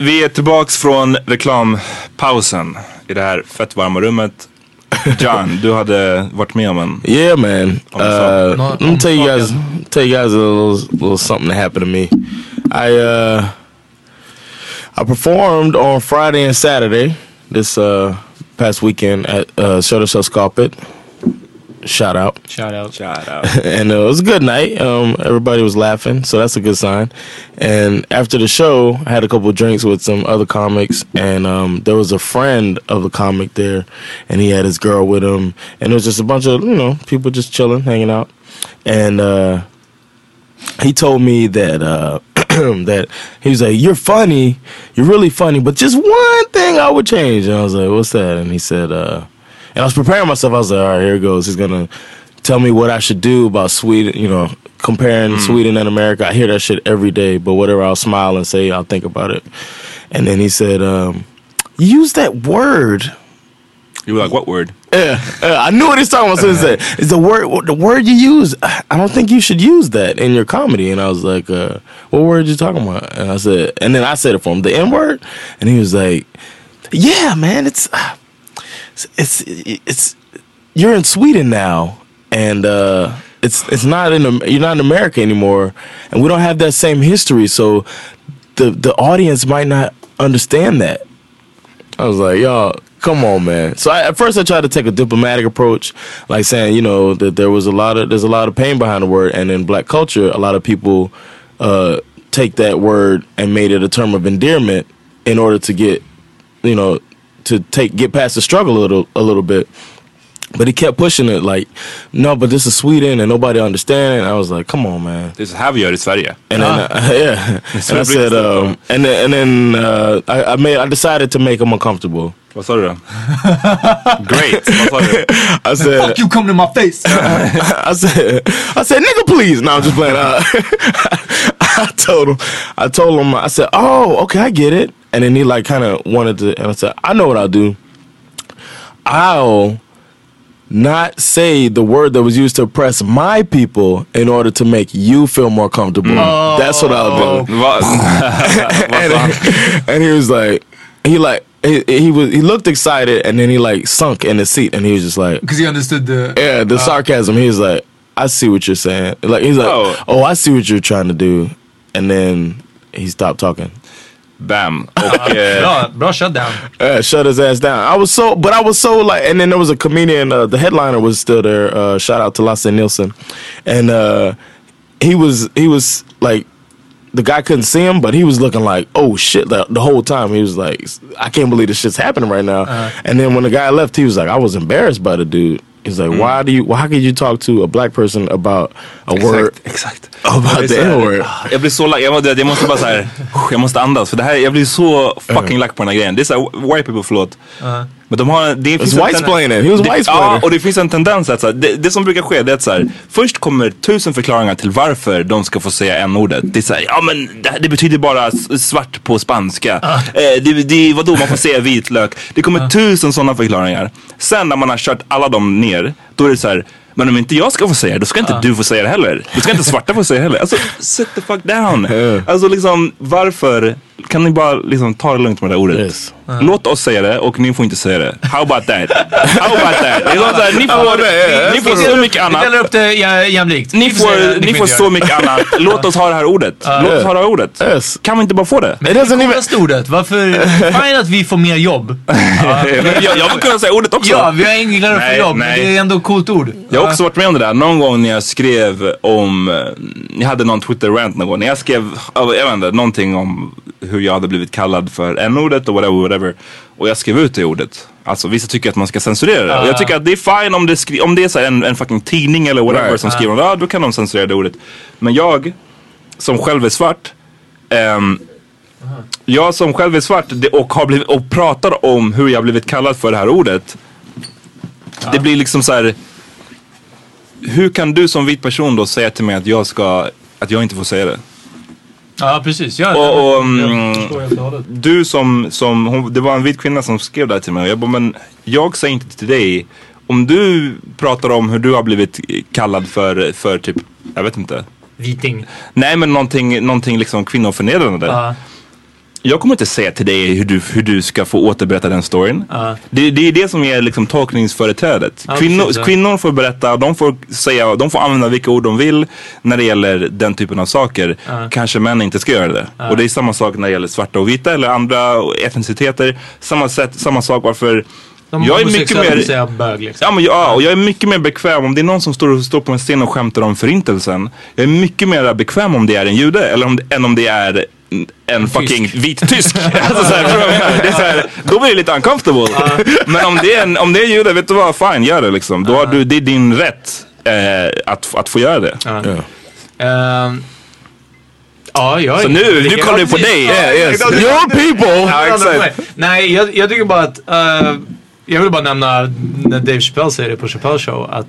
Vi är tillbaks från reklampausen i det här fett varma rummet. John, du hade varit med om en... Yeah, man. Uh, let me tell you guys, tell you guys a little, little something that happened to me. I uh, I performed on Friday and Saturday this uh, past weekend at uh, Shutter Show Scarpet. Shout out. Shout out. Shout out. and uh, it was a good night. Um, everybody was laughing, so that's a good sign. And after the show, I had a couple of drinks with some other comics, and um, there was a friend of the comic there, and he had his girl with him, and it was just a bunch of you know people just chilling, hanging out, and uh, he told me that. Uh, that he was like, "You're funny, you're really funny, but just one thing I would change." And I was like, "What's that?" And he said, uh, and I was preparing myself. I was like, "All right, here it goes. He's gonna tell me what I should do about Sweden. You know, comparing Sweden and America. I hear that shit every day, but whatever, I'll smile and say I'll think about it." And then he said, um, "Use that word." You were like, what word? Yeah, uh, I knew what he's talking about. So he said, "Is the word the word you use? I don't think you should use that in your comedy." And I was like, uh, "What word you talking about?" And I said, and then I said it for him, the N word, and he was like, "Yeah, man, it's it's it's you're in Sweden now, and uh, it's it's not in you're not in America anymore, and we don't have that same history, so the the audience might not understand that." I was like, y'all, come on, man. So I, at first I tried to take a diplomatic approach, like saying, you know, that there was a lot of there's a lot of pain behind the word, and in black culture, a lot of people uh, take that word and made it a term of endearment in order to get, you know, to take get past the struggle a little a little bit. But he kept pushing it like, no, but this is Sweden and nobody understand. And I was like, come on, man. This is Javier här vi i Sverige. And then, uh, yeah, and I said, um, and then, and then uh, I, I made, I decided to make him uncomfortable. Vad sa du då? Great. Vad sa du? I said, Fuck you come to my face! I said, I said, nigga, please. No, I'm just playing. Uh, I told him, I told him, I said, oh, okay, I get it. And then he like kind of wanted to, and I said, I know what I'll do. I'll not say the word that was used to oppress my people in order to make you feel more comfortable. Mm. That's what I'll do. Oh. And, and he was like, he like, he, he was, he looked excited, and then he like sunk in his seat, and he was just like, Because he understood the... yeah, the uh, sarcasm. He was like, I see what you're saying. Like he's like, Oh. oh. I see what you're trying to do, and then he stopped talking. Bam. Eh, Bra, bra shutdown. Yeah, shut his ass down. I was so, but I was so like, and then there was a comedian. Uh, the headliner was still there. Uh, shout out to Lasse Nielsen, and uh, he was he was like. The guy couldn't see him, but he was looking like, "Oh shit!" The, the whole time he was like, "I can't believe this shit's happening right now." And then when the guy left, he was like, "I was embarrassed by the dude." He's like, "Why do you? Why could you talk to a black person about a word Exakt, exakt. about the så N-word?" Jag blir så lack. Jag, måste- jag måste bara såhär, jag måste andas. För det här, jag blir så fucking lack på den här grejen. Det är såhär, white people, förlåt. Men de har, det finns en ten- white-splaining. He was det- white-splaining. Ja, och det finns en tendens att så här, det, det som brukar ske det är att så här, först kommer tusen förklaringar till varför de ska få säga n-ordet. Det är såhär, ja men det, det betyder bara svart på spanska. Eh, det, det, vadå man får säga vitlök. Det kommer tusen sådana förklaringar. Sen när man har kört alla dem ner, då är det så här. Men om inte jag ska få säga det, då ska inte du få säga det heller. Då ska inte svarta få säga det heller. Alltså, sit the fuck down. Alltså liksom, varför? Kan ni bara liksom ta det lugnt med det där ordet? Yes. Låt oss säga det och ni får inte säga det. How about that? How about that? Det är så här, ni får, ni får så mycket Vi annat. delar upp det jämlikt. Ni det, får, ni får så mycket annat. Låt oss ha det här ordet. Låt oss ha det här ordet. Yes. Kan vi inte bara få det? It doesn't even. Coolaste ordet. Varför? Fine att vi får mer jobb. jag, jag vill kunna säga ordet också. Ja, vi har få Nej, jobb. Men nej. det är ändå ett coolt ord. Jag har också varit med om det där. Någon gång när jag skrev om, eh, jag hade någon Twitter-rant någon gång. När jag skrev, jag vet inte, någonting om hur jag hade blivit kallad för n-ordet och whatever, whatever. Och jag skrev ut det ordet. Alltså vissa tycker att man ska censurera det. Och jag tycker att det är fine om det, skri- om det är så en, en fucking tidning eller whatever Right. som skriver om det. Ja, då kan de censurera det ordet. Men jag, som själv är svart, ehm, jag som själv är svart och, har blivit, och pratar om hur jag blivit kallad för det här ordet. Det blir liksom så här. Hur kan du som vit person då säga till mig att jag ska, att jag inte får säga det? Ja, precis. Ja, Och, och, hållet. du som, som hon, det var en vit kvinna som skrev det här till mig och jag bara, men jag säger inte till dig. Om du pratar om hur du har blivit kallad för, för typ, jag vet inte. Viting. Nej men någonting, någonting liksom kvinnoförnedrande. Ja. Jag kommer inte säga till dig hur du, hur du ska få återberätta den storyn. Ja. Det, det är det som är liksom tolkningsföreträdet. Ja, Kvinnor, kvinnor får berätta, de får, säga, de får använda vilka ord de vill när det gäller den typen av saker. Kanske män inte ska göra det. Och det är samma sak när det gäller svarta och vita eller andra etniciteter. Samma, sätt, samma sak varför De jag är mycket mer... säga bög liksom. Ja, men, ja, och jag är mycket mer bekväm om det är någon som står, står på en scen och skämtar om förintelsen. Jag är mycket mer bekväm om det är en jude eller om, än om det är en fucking vit tysk. alltså, så här, det är så här, då blir det lite uncomfortable. Men om det, är en, om det är jude, vet du vad? Fine, gör det liksom. Då har du, det är din rätt eh, att, att få göra det. Ja. Ehm, ja, jag Så nu, nu kollar vi på dig. Ja, Yes. Your people. Ja. Nej, jag, jag tycker bara att... eh, jag vill bara nämna när Dave Chappelle säger det på Chappelle show att,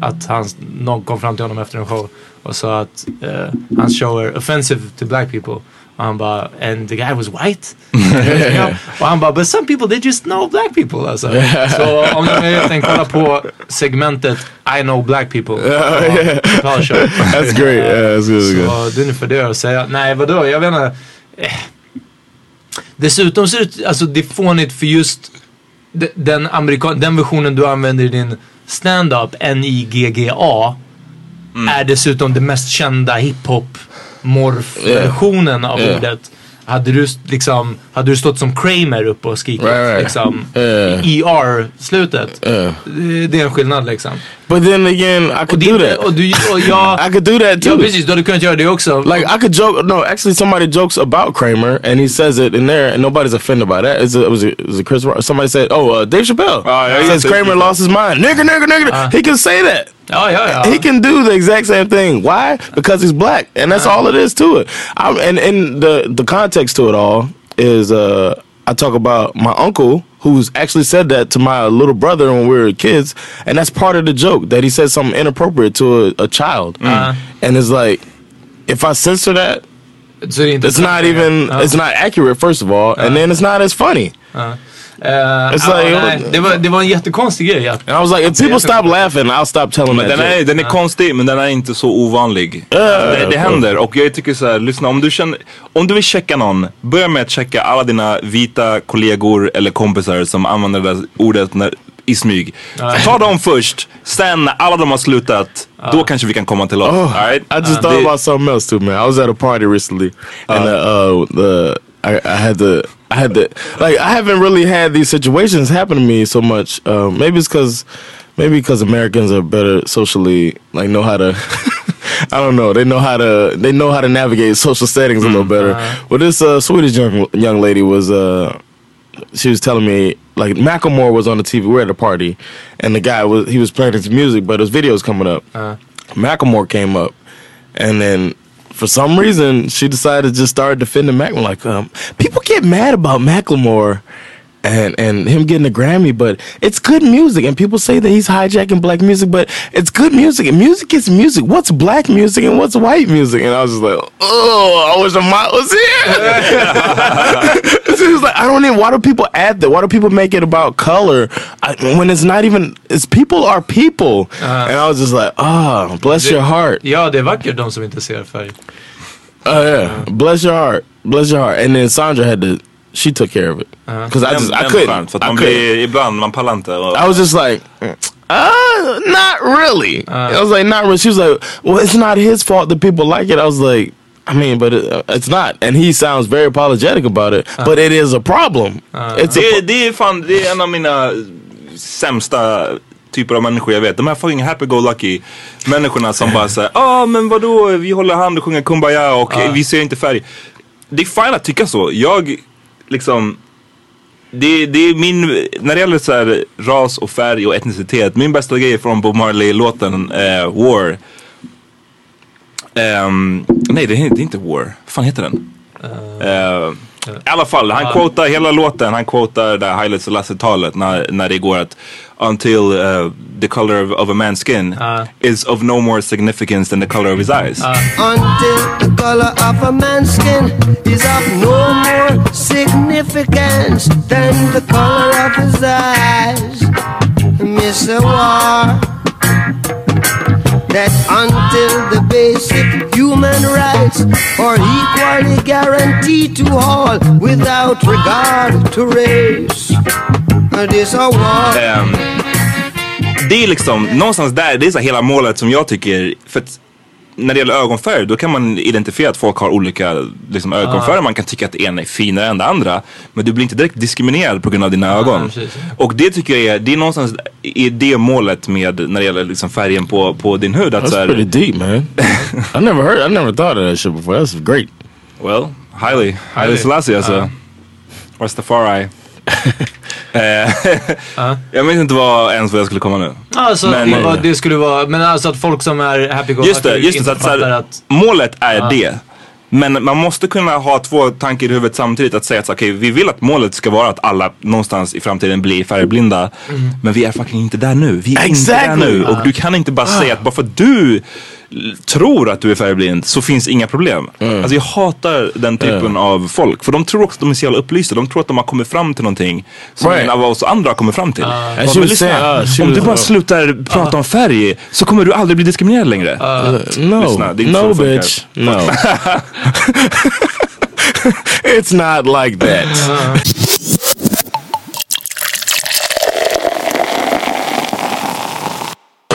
att hans, någon kom fram till honom efter en show och sa att eh, hans show är offensive to black people. Och han bara, and the guy was white. Och han bara, but some people they just know black people alltså. Så om ni möjligheten kolla på segmentet I know black people. That's great. Yeah, that's really good. Så det är ungefär det att säga. Nej vadå, jag vet inte. Eh. Dessutom så är det, alltså, det är fånigt för just de- den, amerikan- den versionen du använder i din stand-up, N-I-G-G-A, är dessutom den mest kända hiphop morf-versionen av Yeah. ordet. hade du liksom, hade du stått som Kramer uppe och skrikit Right, right. liksom Yeah. ER-slutet. Yeah. Det, är en skillnad liksom. But then again, I could din- do that. och du- och jag- I could do that too. Ja precis, du hade kunnat göra det också. Like I could joke. No, actually, somebody jokes about Kramer, and he says it in there, and nobody's offended by that. It's a, it was a, it was a Chris Rock. Somebody said, "Oh, uh, Dave Chappelle Ah, yeah, says yeah, Kramer yeah. lost his mind." Nigger, nigger, nigger. he can say that. Ja, ja, ja. He can do the exact same thing. Why? Because he's black, and that's all it is to it. I'm, and and the the context to it all is uh, I talk about my uncle who's actually said that to my little brother when we were kids, and that's part of the joke that he said something inappropriate to a, a child, and it's like if I censor that, Så det är inte it's not even Ja. it's not accurate first of all, and then it's not as funny. It's ja, like- nej, det, var, det var en jättekonstig grej. Att, And I was like, if people stop laughing, I'll stop telling Men that. den är, joke. den är konstig men den är inte så ovanlig. det, det händer och jag tycker så här, lyssna om du känner, om du vill checka någon, börja med att checka alla dina vita kollegor eller kompisar som använder det där ordet när, i smyg. Ta dem först, sen när alla de har slutat, då kanske vi kan komma till oss. Oh, right? I just thought Det- about something else too, man. I was at a party recently, and uh, uh, the I, I had to I had to like I haven't really had these situations happen to me so much. Um, maybe it's because maybe because Americans are better socially, like know how to. I don't know. They know how to. They know how to navigate social settings a little better. Well, this uh, Swedish young young lady was. Uh, she was telling me like Macklemore was on the TV. We are at a party, and the guy was he was playing his music, but his videos coming up. Macklemore came up, and then for some reason she decided to just start defending Macklemore. Like um, people get mad about Macklemore. And and him getting a Grammy, but it's good music, and people say that he's hijacking black music, but it's good music, and music is music. What's black music and what's white music? And I was just like, oh, I wish Amat was here. so he was like, I don't even. Why do people add that? Why do people make it about color I, when it's not even? It's people are people. and I was just like, oh, bless your heart. ja, det är vackert de som inte ser färg. Oh yeah, bless your heart, bless your heart. And then Sandra had to. She took care of it because I Den- just I den couldn't. skönt, För att I man couldn't. blir, ibland, man pallar inte. Och, I was just like, uh, not really. I was like, not really. She was like, well, it's not his fault that people like it. I was like, I mean, but it, uh, it's not. And he sounds very apologetic about it. But it is a problem. It's a det, det är fan, det är en av mina sämsta typer av människor jag vet. De här fucking happy-go-lucky människorna som bara säger Ja ah, men vadå, vi håller hand och sjunger Kumbaya och vi ser inte färg. Det är fine att tycka så. Jag liksom det, det är min, när det gäller så här, ras och färg och etnicitet, min bästa grej från Bob Marley-låten eh, War. Ehm, nej det är, det är inte War, vad fan heter den? Eh, I alla fall, han quotar hela låten, han quotar det här Haile Selassie-talet när, när det går att Until uh, the color of, of a man's skin is of no more significance than the color of his eyes. Until the color of a man's skin is of no more significance than the color of his eyes. Mr. War. That until the basic human rights are equally guaranteed to all without regard to race. This a war. Ehm, det är liksom någonstans där, det är så hela målet som jag tycker, för att när det gäller ögonfärg då kan man identifiera att folk har olika liksom, ögonfärger. Man kan tycka att ena är finare än det andra. Men du blir inte direkt diskriminerad på grund av dina ögon. precis. Och det tycker jag är, det är någonstans är det målet med när det gäller liksom, färgen på, på din hud. Att, så That's här, pretty deep, man. I never heard. I never thought of that shit before. That's great. Well, highly. Highly Selassie alltså. Rastafari. Eh, Jag minns inte vad, ens vad jag skulle komma nu. Alltså, Men- det, var, det skulle vara, men alltså att folk som är happy go Just det, just det. Så att, så här, att, Målet är det. Men man måste kunna ha två tankar i huvudet samtidigt. Att säga att okej, vi vill att målet ska vara att alla någonstans i framtiden blir färgblinda. Men vi är fucking inte där nu. Vi är inte där Exactly. nu. Och du kan inte bara säga att bara för att du tror att du är färgblind så finns inga problem. Alltså jag hatar den typen av folk. För de tror också att de är så jävla upplysta. De tror att de har kommit fram till någonting som Right. ingen av oss andra har kommit fram till. Men she was lyssna, uh, om du bara slutar prata om färg så kommer du aldrig bli diskriminerad längre. Uh, no, Lyssna, det är inte så no, bitch, no. it's not like that.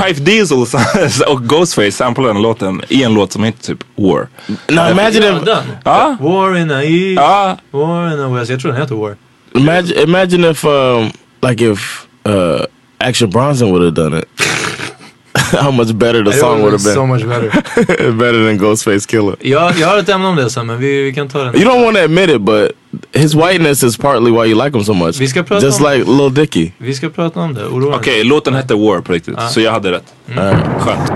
Pipe Diesel och Ghostface samplade den låten i en låt som heter typ War. Now imagine Ja, if. Ja. War in the east, Ja. war in the west. Jag tror den heter War. imagine imagine if um like if uh Action Bronson would have done it. How much better the song would have so been. much better. better than Ghostface Killer. Jag, jag har ett ämne om det sen men vi, vi kan ta den. You don't want to admit it, but his whiteness is partly why you like him so much. Vi ska prata Just om- like Lil Dicky. Vi ska prata om det. Oroa dig. Okej, låten hette War på riktigt. Så jag hade rätt. Skönt.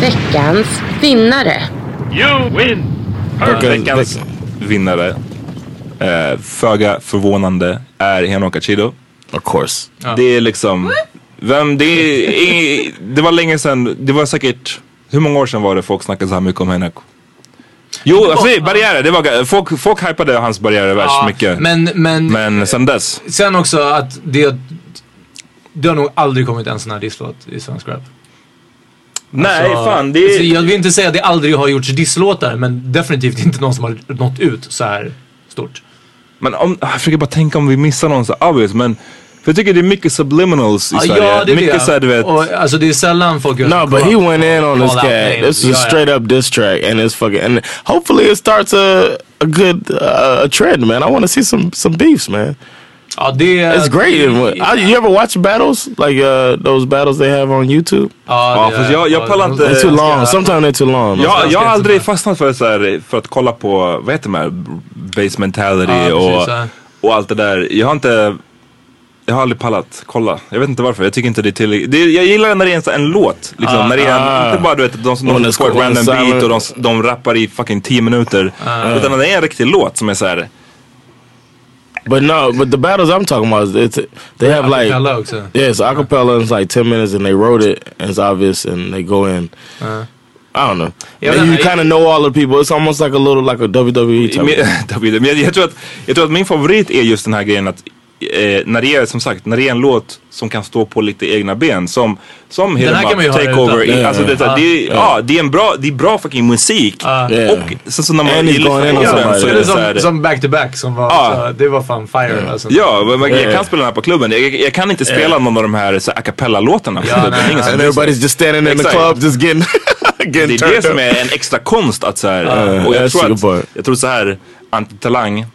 Veckans vinnare. Veckans vinnare, eh, föga förvånande, är Henok Achido. Of course. Det är liksom, vem, det, är, det var länge sedan, det var säkert, hur många år sedan var det folk snackade så här mycket om Henok? Jo, alltså det är barriärer, det var, folk, folk hypade hans barriärer värst Ja, mycket. Men, men, Men sen dess, sen också att det, det har nog aldrig kommit en sån här disslåt i svensk rap. nej Så- fan det alltså, jag vill inte säga att det aldrig har gjorts disslåtar men definitivt inte någon som har nått ut så här stort. men om, jag försöker bara tänka om vi missar någon så obvious men för jag tycker det är mycket subliminals i Ja, Sverige. ja, det är mycket det. såhär du vet, Och, alltså det är sällan folk gör No, but he went in on this cat. This is Ja, a ja. straight up diss track, and it's fucking. And hopefully it starts a a good uh, a trend, man. I want to see some some beefs, man. Ja, det It's great. I, you ever watch battles like uh, those battles they have on YouTube? Ja, det är- jag- jag ja, pallar inte- They're too long. Sometimes they're too long. Jag, jag har aldrig fastnat för, så här, för att kolla på, vad heter de här, base mentality Ja, och, precis, ja. och allt det där. Jag har inte, jag har aldrig pallat kolla. Jag vet inte varför, jag tycker inte det är tillräckligt. Det, jag gillar när det är en, så- en låt. Liksom, Ah, när det är, ah. inte bara du vet, de som de får ett random beat och de, de rappar i fucking 10 minuter. Ah. Utan när det är en riktig låt som är såhär, But no, but the battles I'm talking about, it's they have like Acapella också. yeah, it's acapella. and It's like ten minutes, and they wrote it, and it's obvious, and they go in. Uh. I don't know. Yeah, you kind of know all the people. It's almost like a little like a WWE type. Men, jag, jag, tror att, jag tror att min favorit är just den här grejen att eh, när det är som sagt, när det är en låt som kan stå på lite egna ben som, som Hit Den här 'em kan man ju Up, höra Takeover. utan. Alltså, det, Ja. det, är- ja, det är en bra, det är bra fucking musik. Yeah. Och sen så när man på on den så är Det är det så som, som back to back som var, Ja. så, det var fan fire. Alltså. Ja, men man- jag Yeah. kan spela den här på klubben. Jag, jag kan inte spela någon av de här så a cappella-låtarna. Ja, Det är nej, nej. som sig. everybody's just standing in the Exakt. club, just getting Det getting är turned det som är en extra konst att så här, Ja, och jag that's tror, att, jag tror så här, Antitalang,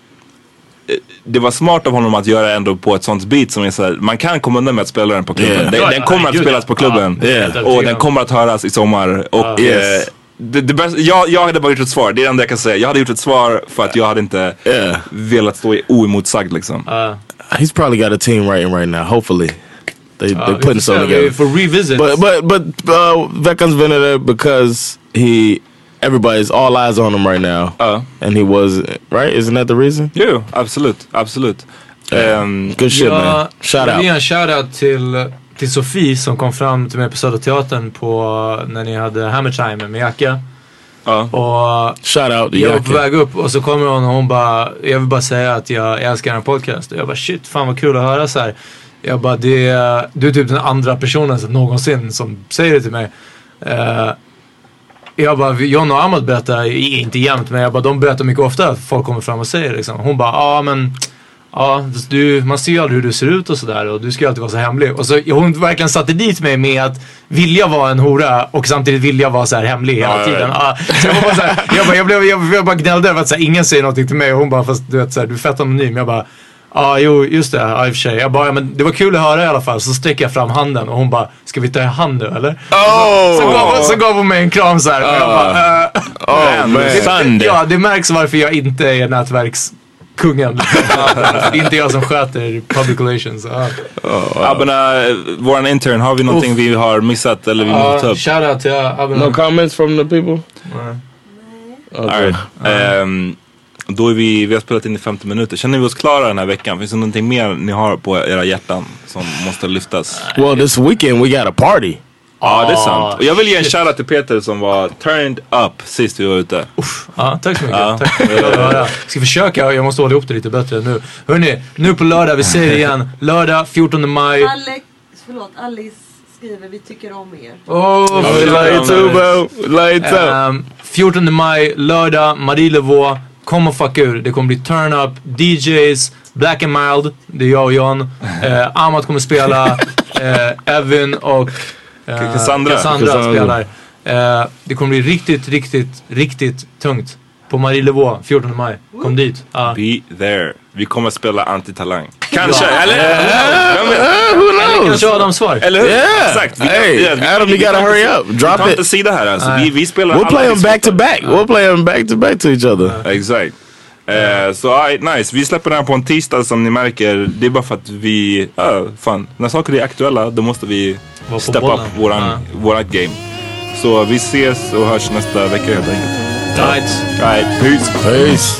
det var smart av honom att göra ändå på ett sånt beat som är så här, man kan komma undan med att spela den på klubben. Yeah. Den, den kommer att spelas på klubben helt och den om. kommer att höras i sommar. Och, Yes. eh, det, det bästa, jag, jag hade bara gjort ett svar, det är det enda jag kan säga. Jag hade gjort ett svar för att jag hade inte Yeah. velat stå i- oemotsagd liksom. Uh, He's probably got a team writing right now. Hopefully, they ja, they're putting something together. får revisit. But but but uh, Veckans vinnare because he everybody's all eyes on him right now, Ja. and he was right. Isn't that the reason? Jo, absolut, absolut. Ehm, Good shit, man. Shout jag vill ge out. en shoutout till, till Sofie som kom fram till mig på Södra Teatern på, när ni hade Hammer Time med Jacka. ja. Shout Och out to jag var på väg upp och så kommer hon och hon bara, jag vill bara säga att jag älskar den podcast. Och jag bara shit, fan vad kul att höra så här. Jag bara, det du är typ den andra personen som någonsin som säger det till mig. Eh, jag bara, John och Ahmad berättar, inte jämt, men jag bara, de berättar mycket ofta att folk kommer fram och säger liksom. Hon bara, ja men Ja, du, man ser ju aldrig hur du ser ut och sådär och du ska ju alltid vara så hemlig. Och så hon verkligen satte dit mig med att vilja vara en hora och samtidigt vilja vara så här hemlig hela Ja, tiden. ja. Ja, så jag, bara så här, jag, bara, jag, blev, jag, jag bara gnällde över att så här, ingen säger någonting till mig och hon bara, fast du vet så här, du är fett anonym. Jag bara, ja jo just det, ja, i och för sig. Jag bara, ja, men det var kul att höra i alla fall. Så sträcker jag fram handen och hon bara, ska vi ta i hand nu eller? Oh, Så gav, så gav hon mig en kram så här. Och jag bara, eh, oh man. Sunday. Ja, det märks varför jag inte är nätverkskungen. det är inte jag som sköter public relations. Ja. Abborna, eh, våran intern, har vi någonting vi har missat eller vi måste ta upp? shoutout till Abena. No comments from the people. Okay. Alright. Ehm, då är vi, vi har spelat in i 50 minuter. Känner vi oss klara den här veckan? Finns det någonting mer ni har på era hjärtan som måste lyftas? Well, this weekend we got a party. Ja, det är sant. Och jag vill ge en shoutout till Peter som var turned up sist vi var ute. Ja, tack så mycket. Ja. Tack. Ska försöka, jag måste hålla ihop det lite bättre nu. Hörni, nu på lördag, vi säger det igen. Lördag 14 maj. Alex, förlåt, Alice skriver vi tycker om er. Oh, bro. Like to. Ehm, 14 maj, lördag, Marie Levaux. Kom och fucka ur. Det kommer bli turn-up, DJs, Black and Mild, det är jag och John. Uh, Amat kommer spela. Uh, eh, Evin och eh, Cassandra. Cassandra Cassandra. spelar. Eh, det kommer bli riktigt, riktigt, riktigt tungt. På Marielevå 14 maj. Kom dit. Ja. Be there. Vi kommer att spela antitalang. Kanske, eller? Vem vet? Uh, who Eller knows? kanske Adams svar. Eller hur? Yeah. Exakt. Vi, Hey, vi- Adam, you vi gotta hurry inte- up. Vi Drop tar inte it. sida här alltså. Vi, vi spelar We'll play them discoteck. back to back. We'll play them back to back to each other. Exakt. Eh, så nice. Vi släpper den här på en tisdag som ni märker. Det är bara för att vi, fan. När saker är aktuella då måste vi step up våran, vårat game. Så vi ses och hörs nästa vecka helt enkelt. Tight. Alright, peace. Peace.